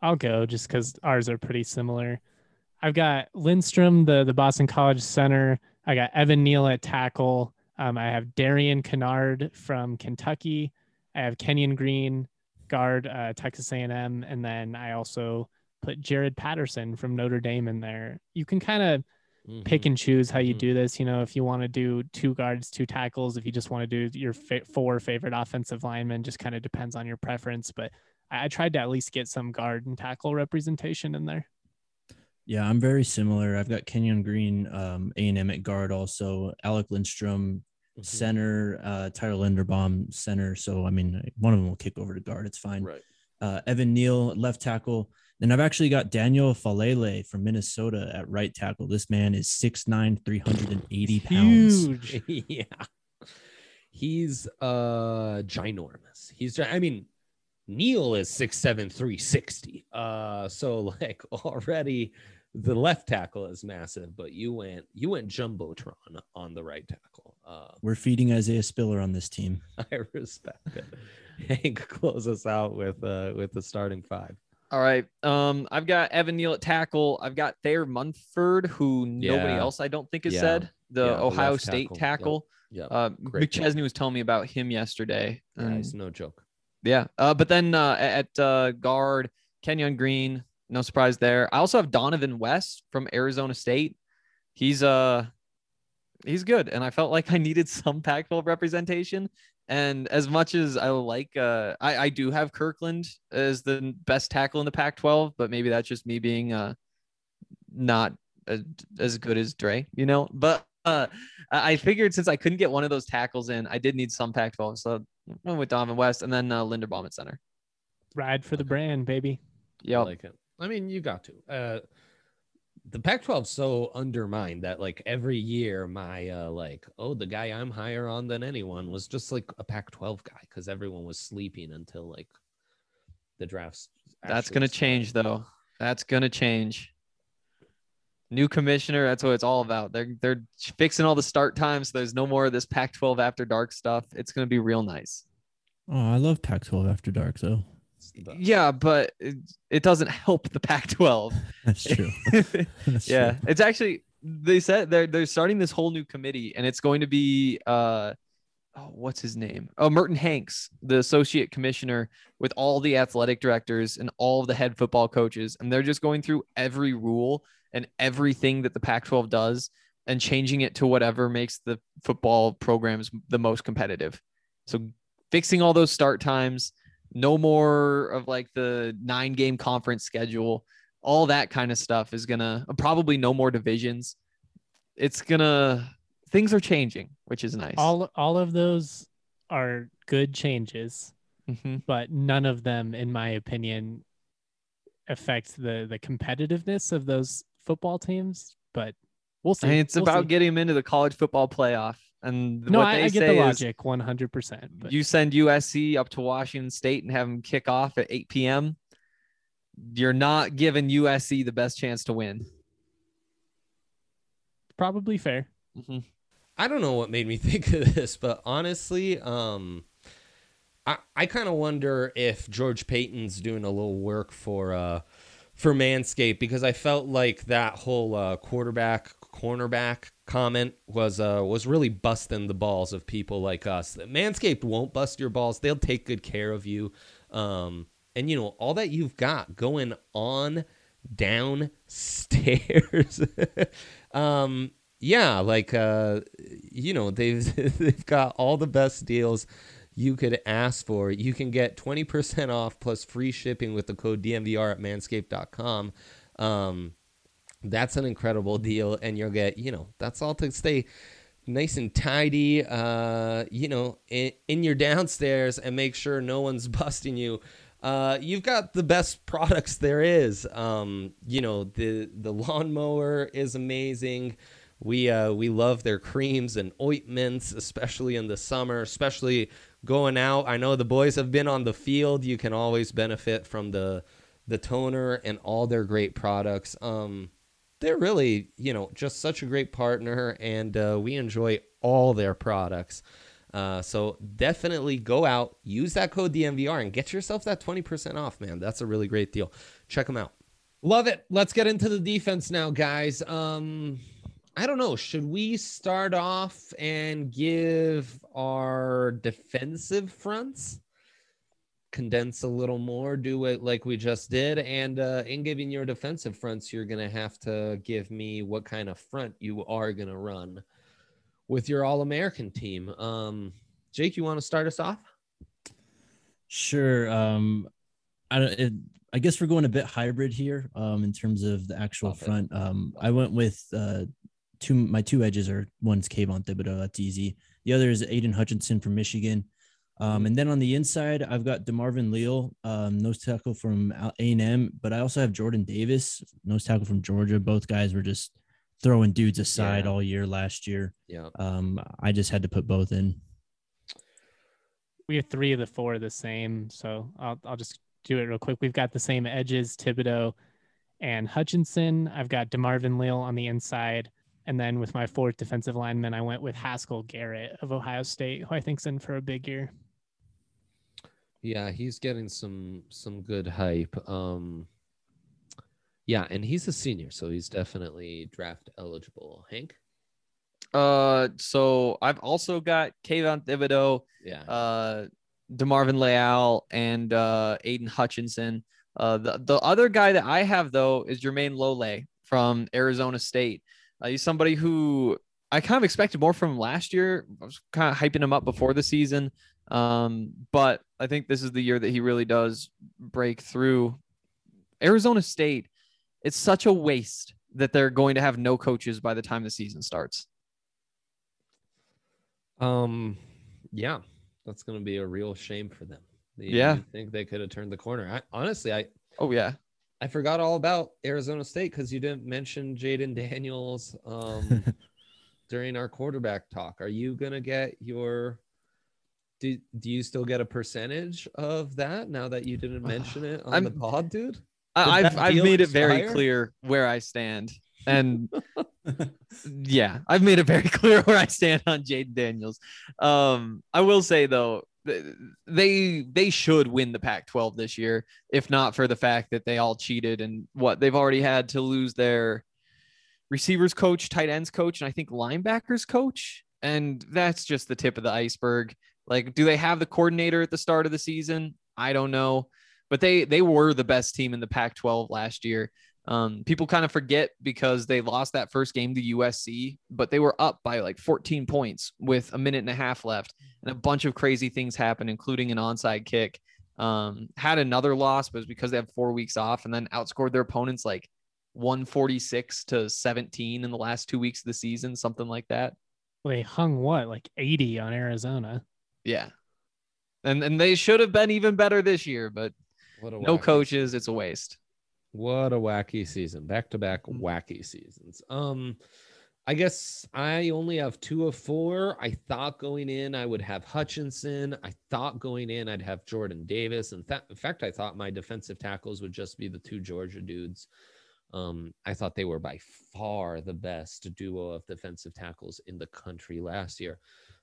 I'll go just because ours are pretty similar. I've got Lindstrom, the the Boston College center. I got Evan Neal at tackle. Um, I have Darian Kinnard from Kentucky. I have Kenyon Green, guard, uh, Texas A&M, and then I also put Jarrett Patterson from Notre Dame in there. You can kind of pick and choose how you Mhm. do this. You know, if you want to do two guards, two tackles, if you just want to do your fa- four favorite offensive linemen, just kind of depends on your preference. But I, I tried to at least get some guard and tackle representation in there. Yeah, I'm very similar. I've got Kenyon Green, um, A&M at guard also, Alec Lindstrom, Mhm. center, uh, Tyler Linderbaum, center. So, I mean, one of them will kick over to guard. It's fine. Right. Uh, Evan Neal, left tackle. Then I've actually got Daniel Faalele from Minnesota at right tackle. This man is 6'9, 380 pounds. Huge. (laughs) yeah. He's uh ginormous. He's I mean, Neal is six seven three sixty. Uh, so like (laughs) already the left tackle is massive, but you went you went jumbotron on the right tackle. Uh, We're feeding Isaiah Spiller on this team. (laughs) I respect it. Hank, (laughs) close us out with uh with the starting five. All right. Um, I've got Evan Neal at tackle. I've got Thayer Munford, who nobody Yeah. else I don't think has Yeah. said. The Yeah, Ohio left State tackle. Yep. tackle. Yeah, Uh, Great pick. McChesney was telling me about him yesterday. yeah, and- it's no joke. Yeah. Uh, but then uh, at uh, guard, Kenyon Green, no surprise there. I also have Dohnovan West from Arizona State. He's uh he's good, and I felt like (laughs) I needed some Pac-12 representation. And as much as I like, uh, I I do have Kirkland as the best tackle in the Pac-12, but maybe that's just me being uh not as, as good as Dre, you know. But uh, I I figured since I couldn't get one of those tackles in, I did need some Pac-12, so I went with Dohnovan West, and then uh, Linderbaum at center. Ride for the brand, baby. I Yeah, like it. I mean, you got to. Uh, the Pac-12 so undermined that like every year my uh like oh the guy I'm higher on than anyone was just like a Pac-12 guy because everyone was sleeping until like the drafts. that's gonna started. change though. That's gonna change. New commissioner, that's what it's all about. They're they're fixing all the start times. So there's no more of this Pac-12 after dark stuff. It's gonna be real nice. Oh, I love Pac-12 after dark though. The. Yeah, but it, it doesn't help the Pac-12. (laughs) That's true. (laughs) That's yeah, true. it's actually they said they're they're starting this whole new committee, and it's going to be uh, oh, what's his name? Oh, Merton Hanks, the associate commissioner, with all the athletic directors and all of the head football coaches, and they're just going through every rule and everything that the Pac-12 does and changing it to whatever makes the football programs the most competitive. So fixing all those start times, no more of like the nine game conference schedule, all that kind of stuff is gonna probably no more divisions. It's gonna things are changing, which is nice. All all of those are good changes, Mhm. but none of them, in my opinion, affect the the competitiveness of those football teams. But we'll see. Mean, it's We'll about see. getting them into the college football playoff. And no, what I, they I get say the logic, one hundred percent. You send USC up to Washington State and have them kick off at 8 p.m. You're not giving USC the best chance to win. probably fair. Mhm. I don't know what made me (laughs) think of this, but honestly, um, I I kind of wonder if George Paton's doing a little work for uh for Manscaped because I felt like that whole uh, quarterback cornerback comment was uh was really busting the balls of people like us. Manscaped won't bust your balls; they'll take good care of you. Um, and you know all that you've got going on downstairs. (laughs) um, yeah, like uh, you know they've (laughs) they've got all the best deals you could ask for. You can get 20% off plus free shipping with the code DNVR at manscaped.com. Um, that's an incredible deal, and you'll get, you know, that's all to stay nice and tidy, uh, you know, in, in your downstairs and make sure no one's (laughs) busting you. Uh, you've got the best (laughs) products there is. Um, you know, the the lawnmower is amazing. We uh, we love their creams and ointments, especially in the summer, especially going out. I know the boys have been on the field. You can always benefit from the the toner and all their great products. Um, they're really, you know, just such a great partner, and uh, we enjoy all their products. Uh, so definitely go out, use that code DNVR, and get yourself that 20% off, man. That's a really great deal. Check them out. Love it. Let's get into the defense now, guys. Um, I don't know. Should we start off and give our defensive fronts? Condense a little more, do it like we just did. And uh, in giving your defensive fronts, you're going to have to give me what kind of front you are going to run with your All American team. Um, Jake, you want to start us off? Sure. Um, I don't. It, I guess we're going a bit hybrid here. Um, in terms of the actual Love front. Um, I went with uh, two. My two edges are one's Kayvon Thibodeaux. That's easy. The other is Aidan Hutchinson from Michigan. Um, and then on the inside, I've got Demarvin Leal, um, nose tackle from A and M, but I also have Jordan Davis, nose tackle from Georgia. Both guys were just throwing dudes aside Yeah. all year last year. Yeah. Um, I just had to put both in. we have three of the four the same. So I'll I'll just do it real quick. We've got the same edges, Thibodeaux and Hutchinson. I've got DeMarvin Leal on the inside. And then with my fourth defensive lineman, I went with Haskell Garrett of Ohio State, who I think's in for a big year. Yeah, he's getting some some good hype. Um yeah, and he's a senior, so he's definitely draft eligible. Hank? Uh, so I've also got Kayvon Thibodeaux, Yeah. uh, Demarvin Leal, and uh, Aidan Hutchinson. Uh, the the other guy that I have though is Jermayne Lole from Arizona State. Uh, he's somebody who I kind of expected more from last year. I was kind of hyping him up before the season, um, but I think this is the year that he really does break through. Arizona State, it's such a waste that they're going to have no coaches by the time the season starts. Um, yeah, that's going to be a real shame for them. You- Yeah. you think they could have turned the corner. I honestly, I Oh yeah, I forgot all about Arizona State because you didn't mention Jayden Daniels um, (laughs) during our quarterback talk. Are you gonna get your? Do, do you still get a percentage of that now that you didn't (sighs) mention it on I'm- the pod, dude? I, I've I've made it very clear where I stand, and (laughs) yeah, I've made it very (laughs) clear where I stand on Jayden Daniels. Um, I will say though, they they should win the Pac-12 this year, if not for the fact that they all cheated and what they've already had to lose their receivers coach, tight ends coach, and I think linebackers coach, and that's just the tip of the iceberg. Like, do they have the coordinator at the start of the season? I don't know but they they were the best team in the Pac-12 last year. Um, people kind of forget because they lost that first game to USC, but they were up by like 14 points with a minute and a half left, and a bunch of crazy things happened, including an onside kick. Um, had another loss, but it was because they had four weeks off, and then outscored their opponents like 146 to 17 in the last two weeks of the season, something like that. Well, they hung what, like 80 on Arizona. Yeah, and and they should have been even better this year, but What a no coaches, it's a waste. What a wacky season. Back to back wacky seasons. Um I guess I only have two of four. I thought going in I would have Hutchinson. I thought going in I'd have Jordan Davis. And fa- in fact, I thought my defensive tackles would just be the two Georgia dudes. Um, I thought they were by far the best duo of defensive tackles in the country last year.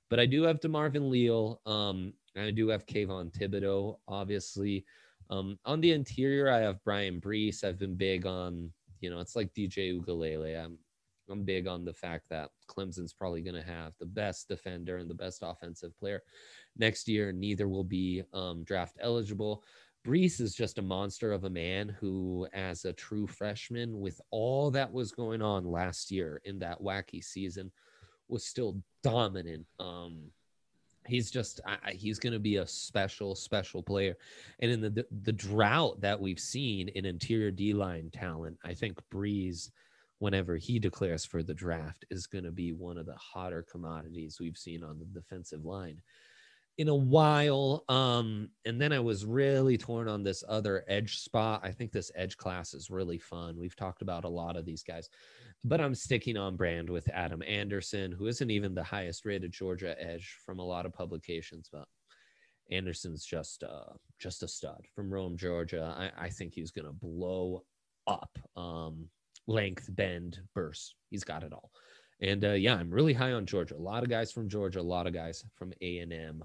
But I do have DeMarvin Leal. Um, I do have Kayvon Thibodeaux, obviously. Um, on the interior, I have Brian Bresee. I've been big on, you know, it's like DJ Uiagalelei. I'm I'm big on the fact that Clemson's probably going to have the best defender and the best offensive player next year. Neither will be um, draft eligible. Bresee is just a monster of a man who, as a true freshman, with all that was going on last year in that wacky season, was still dominant. Um, he's just I, he's going to be a special special player. And in the, the the drought that we've seen in interior D line talent I think Bresee whenever he declares for the draft is going to be one of the hotter commodities we've seen on the defensive line. In a while um and then I was really torn on this other edge spot. I think this edge class is really fun. We've talked about a lot of these guys but I'm sticking on brand with Adam Anderson, who isn't even the highest rated Georgia edge from a lot of publications, but Anderson's just uh just a stud from Rome, Georgia. I, I think he's gonna blow up. Um length, bend, burst. He's got it all. And uh yeah, I'm really high on Georgia. A lot of guys from Georgia, a lot of guys from A and M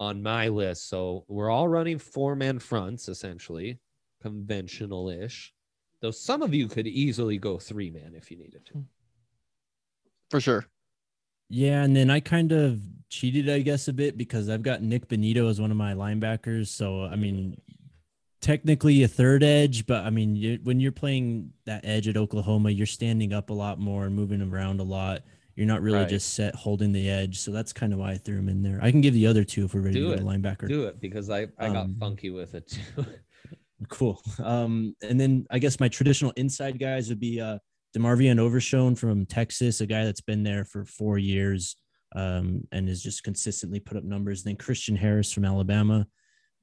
on my list. So we're all running four man fronts essentially, conventional ish. Though some of you could easily go three man if you needed to. For sure. Yeah, and then I kind of cheated, I guess, a bit because I've got Nik Bonitto as one of my linebackers. So I mean, technically a third edge, but I mean, you, when you're playing that edge at Oklahoma, you're standing up a lot more and moving around a lot. You're not really Right. just set holding the edge. So that's kind of why I threw him in there. I can give the other two if we're ready Do to go to it. linebacker. Do it because I, I got Um, funky with it too. (laughs) Cool. Um, and then I guess my traditional inside guys would be uh DeMarvion Overshown from Texas, a guy that's been there for four years um, and has just consistently put up numbers. Then Christian Harris from Alabama,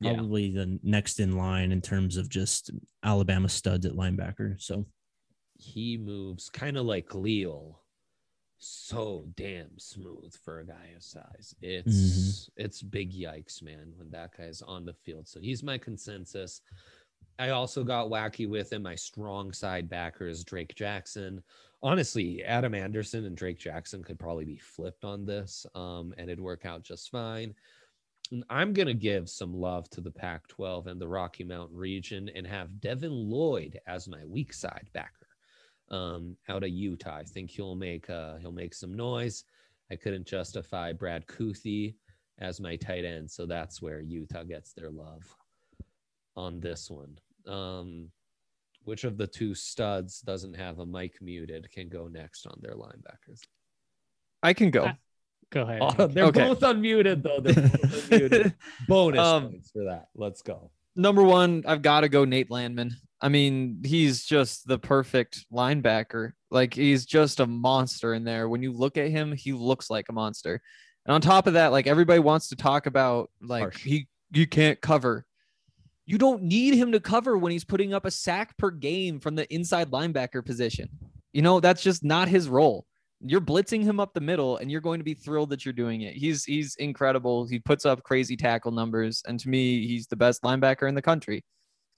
Yeah. probably the next in line in terms of just Alabama studs at linebacker. So he moves kind of like Leal. so damn smooth for a guy his size. It's it's big yikes, man, when that guy's on the field. So he's my consensus. I also got wacky with him. My strong side backer is Drake Jackson. Honestly, Adam Anderson and Drake Jackson could probably be flipped on this, um, and it'd work out just fine. I'm gonna give some love to the Pac-12 and the Rocky Mountain region, and have Devin Lloyd as my weak side backer um, out of Utah. I think he'll make uh, he'll make some noise. I couldn't justify Brad Kuithe as my tight end, so that's where Utah gets their love on this one. Um, which of the two studs doesn't have a mic muted can go next on their linebackers? I can go. I- Go ahead. Oh, they're Okay. both unmuted though. They're both (laughs) unmuted. Bonus Um, points for that. Let's go. Number one, I've got to go Nate Landman. I mean, he's just the perfect linebacker. Like he's just a monster in there. When you look at him, he looks like a monster. And on top of that, like everybody wants to talk about like Harsh. he you can't cover. You don't need him to cover when he's putting up a sack per game from the inside linebacker position. You know, that's just not his role. You're blitzing him up the middle and you're going to be thrilled that you're doing it. He's he's incredible. He puts up crazy tackle numbers and to me, he's the best linebacker in the country.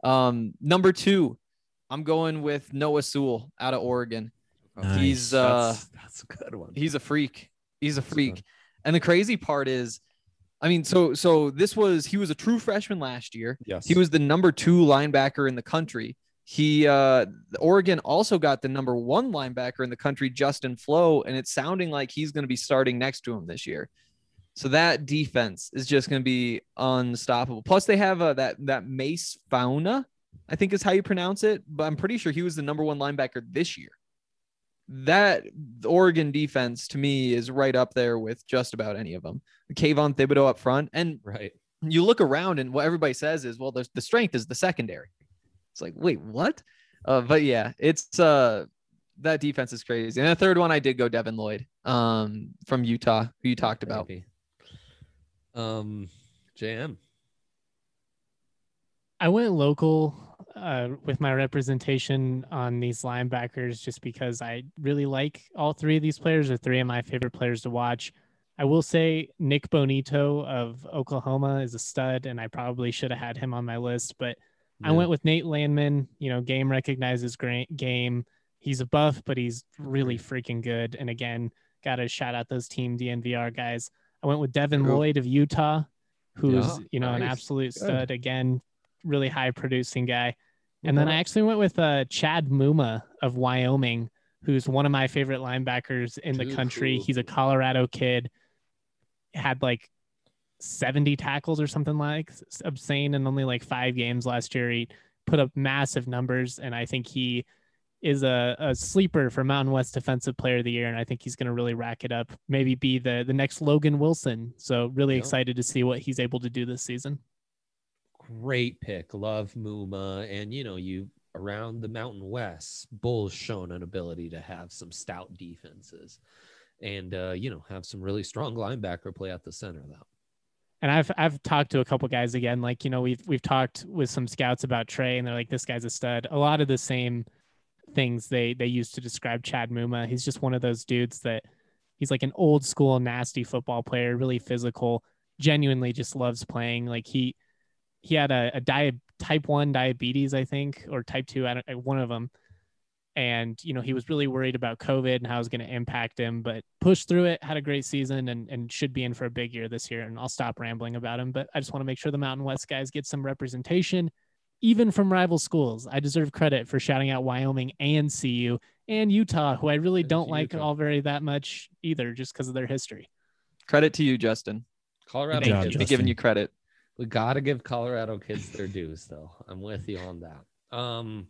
Um number 2, I'm going with Noah Sewell out of Oregon. Nice. He's uh that's, that's a good one. he's a freak. He's a freak. And the crazy part is I mean, so so this was he was a true freshman last year. yes. He was the number two linebacker in the country. He uh Oregon also got the number one linebacker in the country, Justin Flowe, and it's sounding like he's going to be starting next to him this year. So that defense is just going to be unstoppable. Plus, they have uh, that that Mase Funa, I think is how you pronounce it, but I'm pretty sure he was the number one linebacker this year. That Oregon defense to me is right up there with just about any of them. Kayvon Thibodeaux up front, and right. you look around and what everybody says is, well, there's the strength is the secondary. It's like, wait, what? Uh, but yeah, it's uh that defense is crazy. And the third one, I did go Devin Lloyd, um, from Utah, who you talked about. Maybe. Um, JM. I went local uh, with my representation on these linebackers just because I really like all three of these players. Are three of my favorite players to watch. I will say Nik Bonitto of Oklahoma is a stud, and I probably should have had him on my list, but I went with Nate Landman. You know, game recognizes great game. He's a buff, but he's really freaking good. And again, got to shout out those team DNVR guys. I went with Devin True. Lloyd of Utah, who's Yeah, you know an nice. absolute Good. stud. Again, really high producing guy. And then I Mhm. actually went with uh, Chad Muma of Wyoming, who's one of my favorite linebackers in the country. He's a Colorado kid. Had like 70 tackles or something like obscene in only like five games last year. He put up massive numbers, and I think he is a, a sleeper for Mountain West Defensive Player of the Year, and I think he's going to really rack it up. Maybe be the the next Logan Wilson. So really Yeah. excited to see what he's able to do this season. Great pick. Love Muma, and you know you around the Mountain West. Bulls shown an ability to have some stout defenses, and uh, you know have some really strong linebacker play at the center though. And I've I've talked to a couple guys again, like you know we've we've talked with some scouts about Trey, and they're like, this guy's a stud. A lot of the same things they they used to describe Chad Muma. He's just one of those dudes that he's like an old school nasty football player, really physical, genuinely just loves playing. Like he he had a, a di- type one diabetes, I think, or type two, I don't, uh, one of them. And you know he was really worried about COVID and how it was going to impact him, but pushed through it, had a great season, and and should be in for a big year this year. And I'll stop rambling about him, but I just want to make sure the Mountain West guys get some representation, even from rival schools. I deserve credit for shouting out Wyoming and CU and Utah, who I really Thank don't like Utah. all very that much either, just because of their history. Credit to you, Justin. Colorado Thank job, kids, Be giving you credit. We got to give Colorado kids their dues, though. I'm with you on that. Um,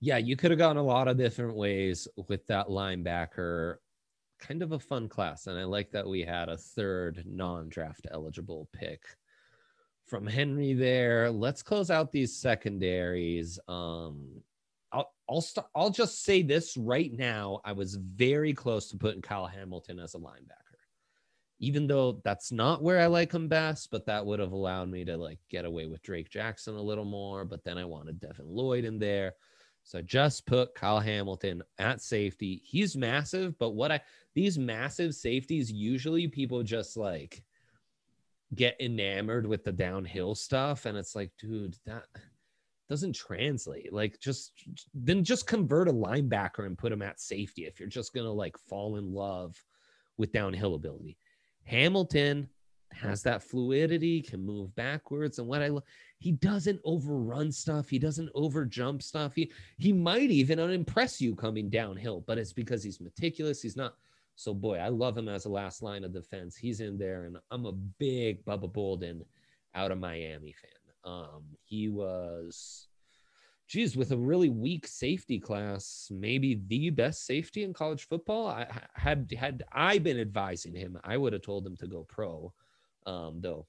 yeah, you could have gone a lot of different ways with that linebacker. Kind of a fun class, and I like that we had a third non-draft eligible pick from Henry there. Let's close out these secondaries. Um, I'll I'll start. I'll just say this right now. I was very close to putting Kyle Hamilton as a linebacker even though that's not where I like him best, but that would have allowed me to like get away with Drake Jackson a little more. But then I wanted Devin Lloyd in there. So just put Kyle Hamilton at safety. He's massive, but what I these massive safeties usually people just like get enamored with the downhill stuff and it's like dude that doesn't translate like just then just convert a linebacker and put him at safety if you're just to like fall in love with downhill ability hamilton has that fluidity can move backwards and what i love, he doesn't overrun stuff he doesn't overjump stuff he he might even unimpress you coming downhill but it's because he's meticulous he's not so boy, I love him as a last line of defense. He's in there, and I'm a big Bubba Bolden out of Miami fan. Um, he was, geez, with a really weak safety class, maybe the best safety in college football. I had had I been advising him, I would have told him to go pro. Um, though,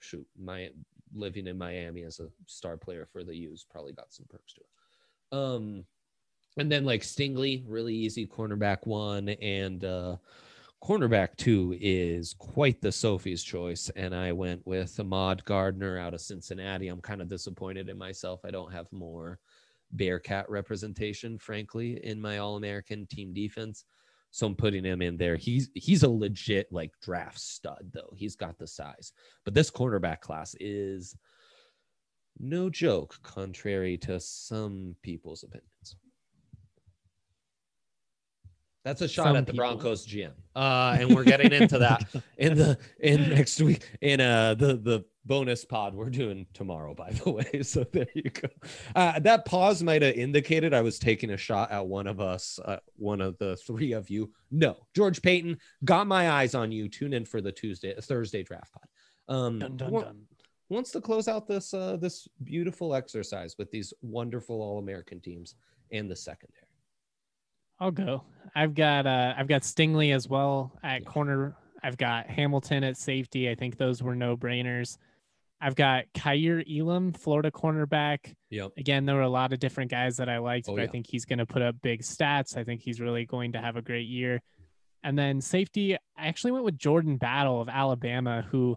shoot, my living in Miami as a star player for the U's probably got some perks to it. Um, and then like Stingley, really easy cornerback one, and uh, cornerback two is quite the Sophie's choice. And I went with Ahmad Gardner out of Cincinnati. I'm kind of disappointed in myself. I don't have more Bearcat representation, frankly, in my All American team defense. So I'm putting him in there. He's he's a legit like draft stud though. He's got the size. But this cornerback class is no joke, contrary to some people's opinions. That's a shot Some at the people. Broncos GM. Uh, and we're getting into that (laughs) in the in next week in uh the the bonus pod we're doing tomorrow, by the (laughs) way. So there you go. Uh, that pause might have indicated I was taking a shot at one of us, uh, one of the three of you. No, George Paton got my eyes on you. Tune in for the Tuesday, Thursday draft pod. Um, dun, dun, dun. Wants to close out this uh, this beautiful exercise with these wonderful All American teams and the secondary. I'll go. I've got uh I've got Stingley as well at corner. I've got Hamilton at safety. I think those were no brainers. I've got Kaiir Elam, Florida cornerback. Yep. Again, there were a lot of different guys that I liked, oh, but yeah. I think he's going to put up big stats. I think he's really going to have a great year. And then safety, I actually went with Jordan Battle of Alabama, who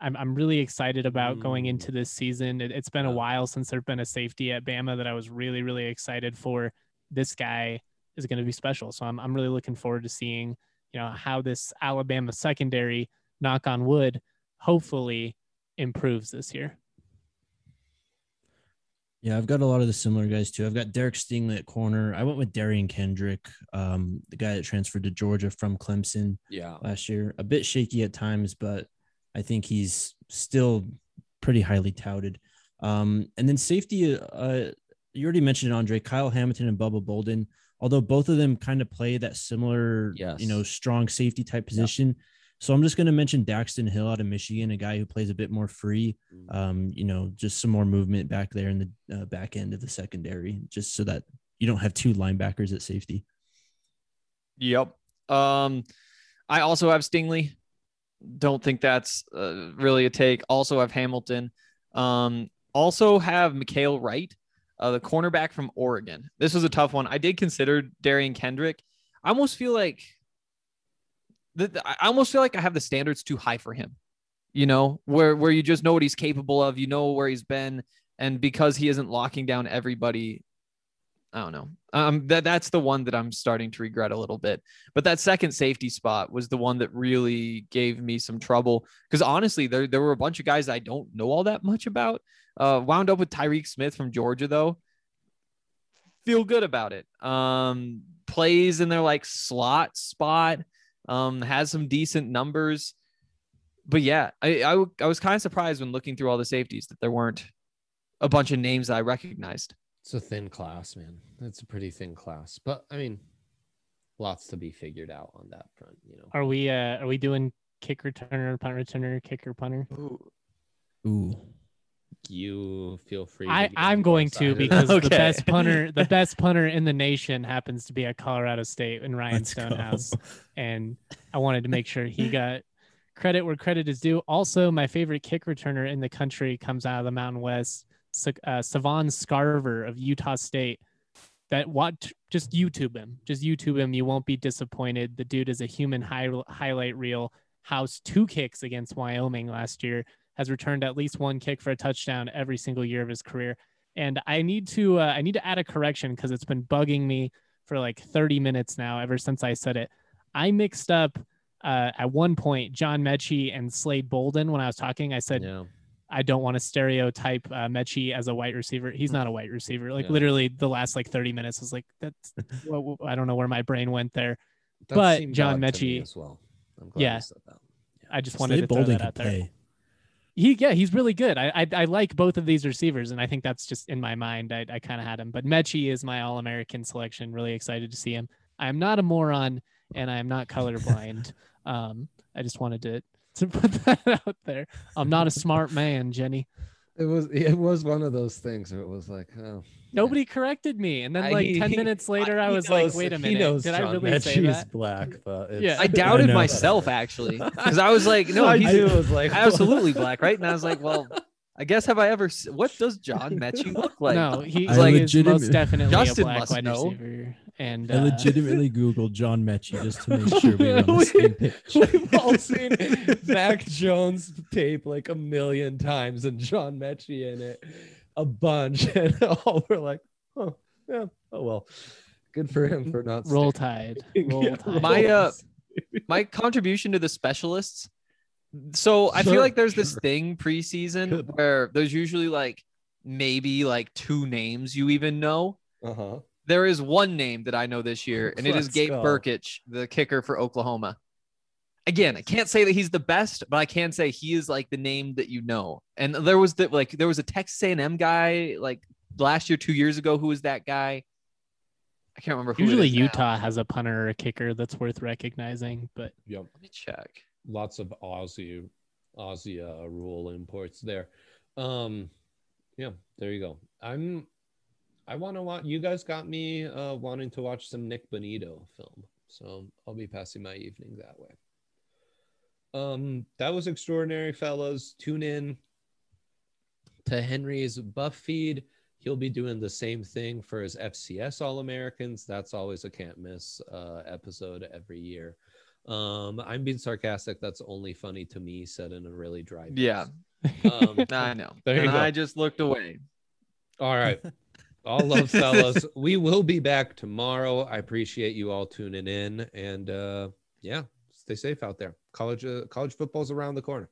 I'm, I'm really excited about mm. going into this season. It, has been yeah. a while since there's been a safety at Bama that I was really, really excited for. This guy is going to be special. So I'm, I'm really looking forward to seeing, you know, how this Alabama secondary, knock on wood, hopefully improves this year. Yeah, I've got a lot of the similar guys too. I've got Derek Stingley at corner. I went with Derion Kendrick, um, the guy that transferred to Georgia from Clemson yeah. last year. A bit shaky at times, but I think he's still pretty highly touted. Um, and then safety, uh, you already mentioned Andre, Kyle Hamilton and Bubba Bolden although both of them kind of play that similar, yes. you know, strong safety type position. Yep. So I'm just going to mention Daxton Hill out of Michigan, a guy who plays a bit more free. Mm. Um, you know, just some more movement back there in the uh, back end of the secondary, just so that you don't have two linebackers at safety. Yep. Um, I also have Stingley. Don't think that's uh, really a take. Also have Hamilton. Um, also have Mykael Wright uh, the cornerback from Oregon. This was a tough one. I did consider Derion Kendrick. I almost feel like that. I almost feel like I have the standards too high for him. You know, where where you just know what he's capable of, you know where he's been, and because he isn't locking down everybody, I don't know. Um, that that's the one that I'm starting to regret a little bit. But that second safety spot was the one that really gave me some trouble because honestly, there there were a bunch of guys I don't know all that much about. Uh, wound up with Tyreke Smith from Georgia though. Feel good about it. Um, plays in their like slot spot. Um, has some decent numbers. But yeah, I, I, I was kind of surprised when looking through all the safeties that there weren't a bunch of names that I recognized. It's a thin class, man. It's a pretty thin class. But I mean, lots to be figured out on that front, you know. Are we uh are we doing kick returner, punt returner, kicker punter? Ooh. Ooh you feel free. I, I'm going to because (laughs) okay. the best punter, the (laughs) best punter in the nation happens to be at Colorado State and Ryan Let's Stonehouse. Go. And I wanted to make sure he got credit where credit is due. Also, my favorite kick returner in the country comes out of the Mountain West, uh, Savon Scarver of Utah State. That what just YouTube him, just YouTube him. You won't be disappointed. The dude is a human high, highlight reel. House two kicks against Wyoming last year has returned at least one kick for a touchdown every single year of his career. And I need to uh, I need to add a correction because it's been bugging me for like 30 minutes now ever since I said it. I mixed up uh, at one point John Metchie and Slade Bolden when I was talking. I said Yeah. I don't want to stereotype uh, Metchie as a white receiver. He's not a white receiver. Like Yeah. literally the last like 30 minutes was like that's (laughs) well, I don't know where my brain went there. That But John odd to me Metchie- as well. I'm glad Yeah. you said that. I just wanted Slade to throw Bolden that out there. play. He yeah, he's really good. I, I I like both of these receivers, and I think that's just in my mind. I, I kind of had him, but Metchie is my All American selection. Really excited to see him. I am not a moron, and I am not colorblind. (laughs) um, I just wanted to to put (laughs) that out there. I'm not a smart man, Jenny. It was (laughs) it was one of those things where it was like, oh, Nobody corrected me, and then I- like he- (laughs) ten he- minutes (laughs) later, I he was knows- like, "Wait a he minute, knows did I John really say Metchie is that?" black, but it's, Yeah. I doubted know. myself actually because I was like, no, I he's was like, absolutely black, right? And I was like, well, I guess have I ever? What does John Metchie look like? no, he's I he is legitimate- most definitely Justin a black must wide know. receiver, and I uh, legitimately Googled John Metchie just to make sure we were on (laughs) the same page. (laughs) We've all seen Mac Jones tape like a million times and John Metchie in it a bunch, (laughs) and all we're like, oh yeah, oh well, good for him for not roll sticking. tide, roll Yeah, tide. My, uh, My contribution to the specialists. So I feel like there's this thing preseason Good. where there's usually like maybe like two names you even know. uh-huh. There is one name that I know this year, and it is Let's Gabe go. Brkic, the kicker for Oklahoma. Again, I can't say that he's the best, but I can say he is like the name that you know. And there was the like there was a Texas A&M guy like last year, two years ago, who was that guy? I can't remember. Who it Usually is now. Utah has a punter or a kicker that's worth recognizing, but Yep. Let me check. lots of Aussie Aussie uh, rule imports there. Um, yeah, there you go. I'm I want to watch. You guys got me uh, wanting to watch some Nik Bonitto film, so I'll be passing my evening that way. Um, that was extraordinary, fellas. Tune in to Henry's Buff feed. He'll be doing the same thing for his FCS All Americans. That's always a can't miss uh, episode every year. Um, I'm being sarcastic. That's only funny to me, said in a really dry. voice. Yeah. Um, (laughs) I know. There you and go. I just looked away. all right. (laughs) All love, fellas. (laughs) we will be back tomorrow. I appreciate you all tuning in, and uh, yeah, stay safe out there. College, uh, college football's around the corner.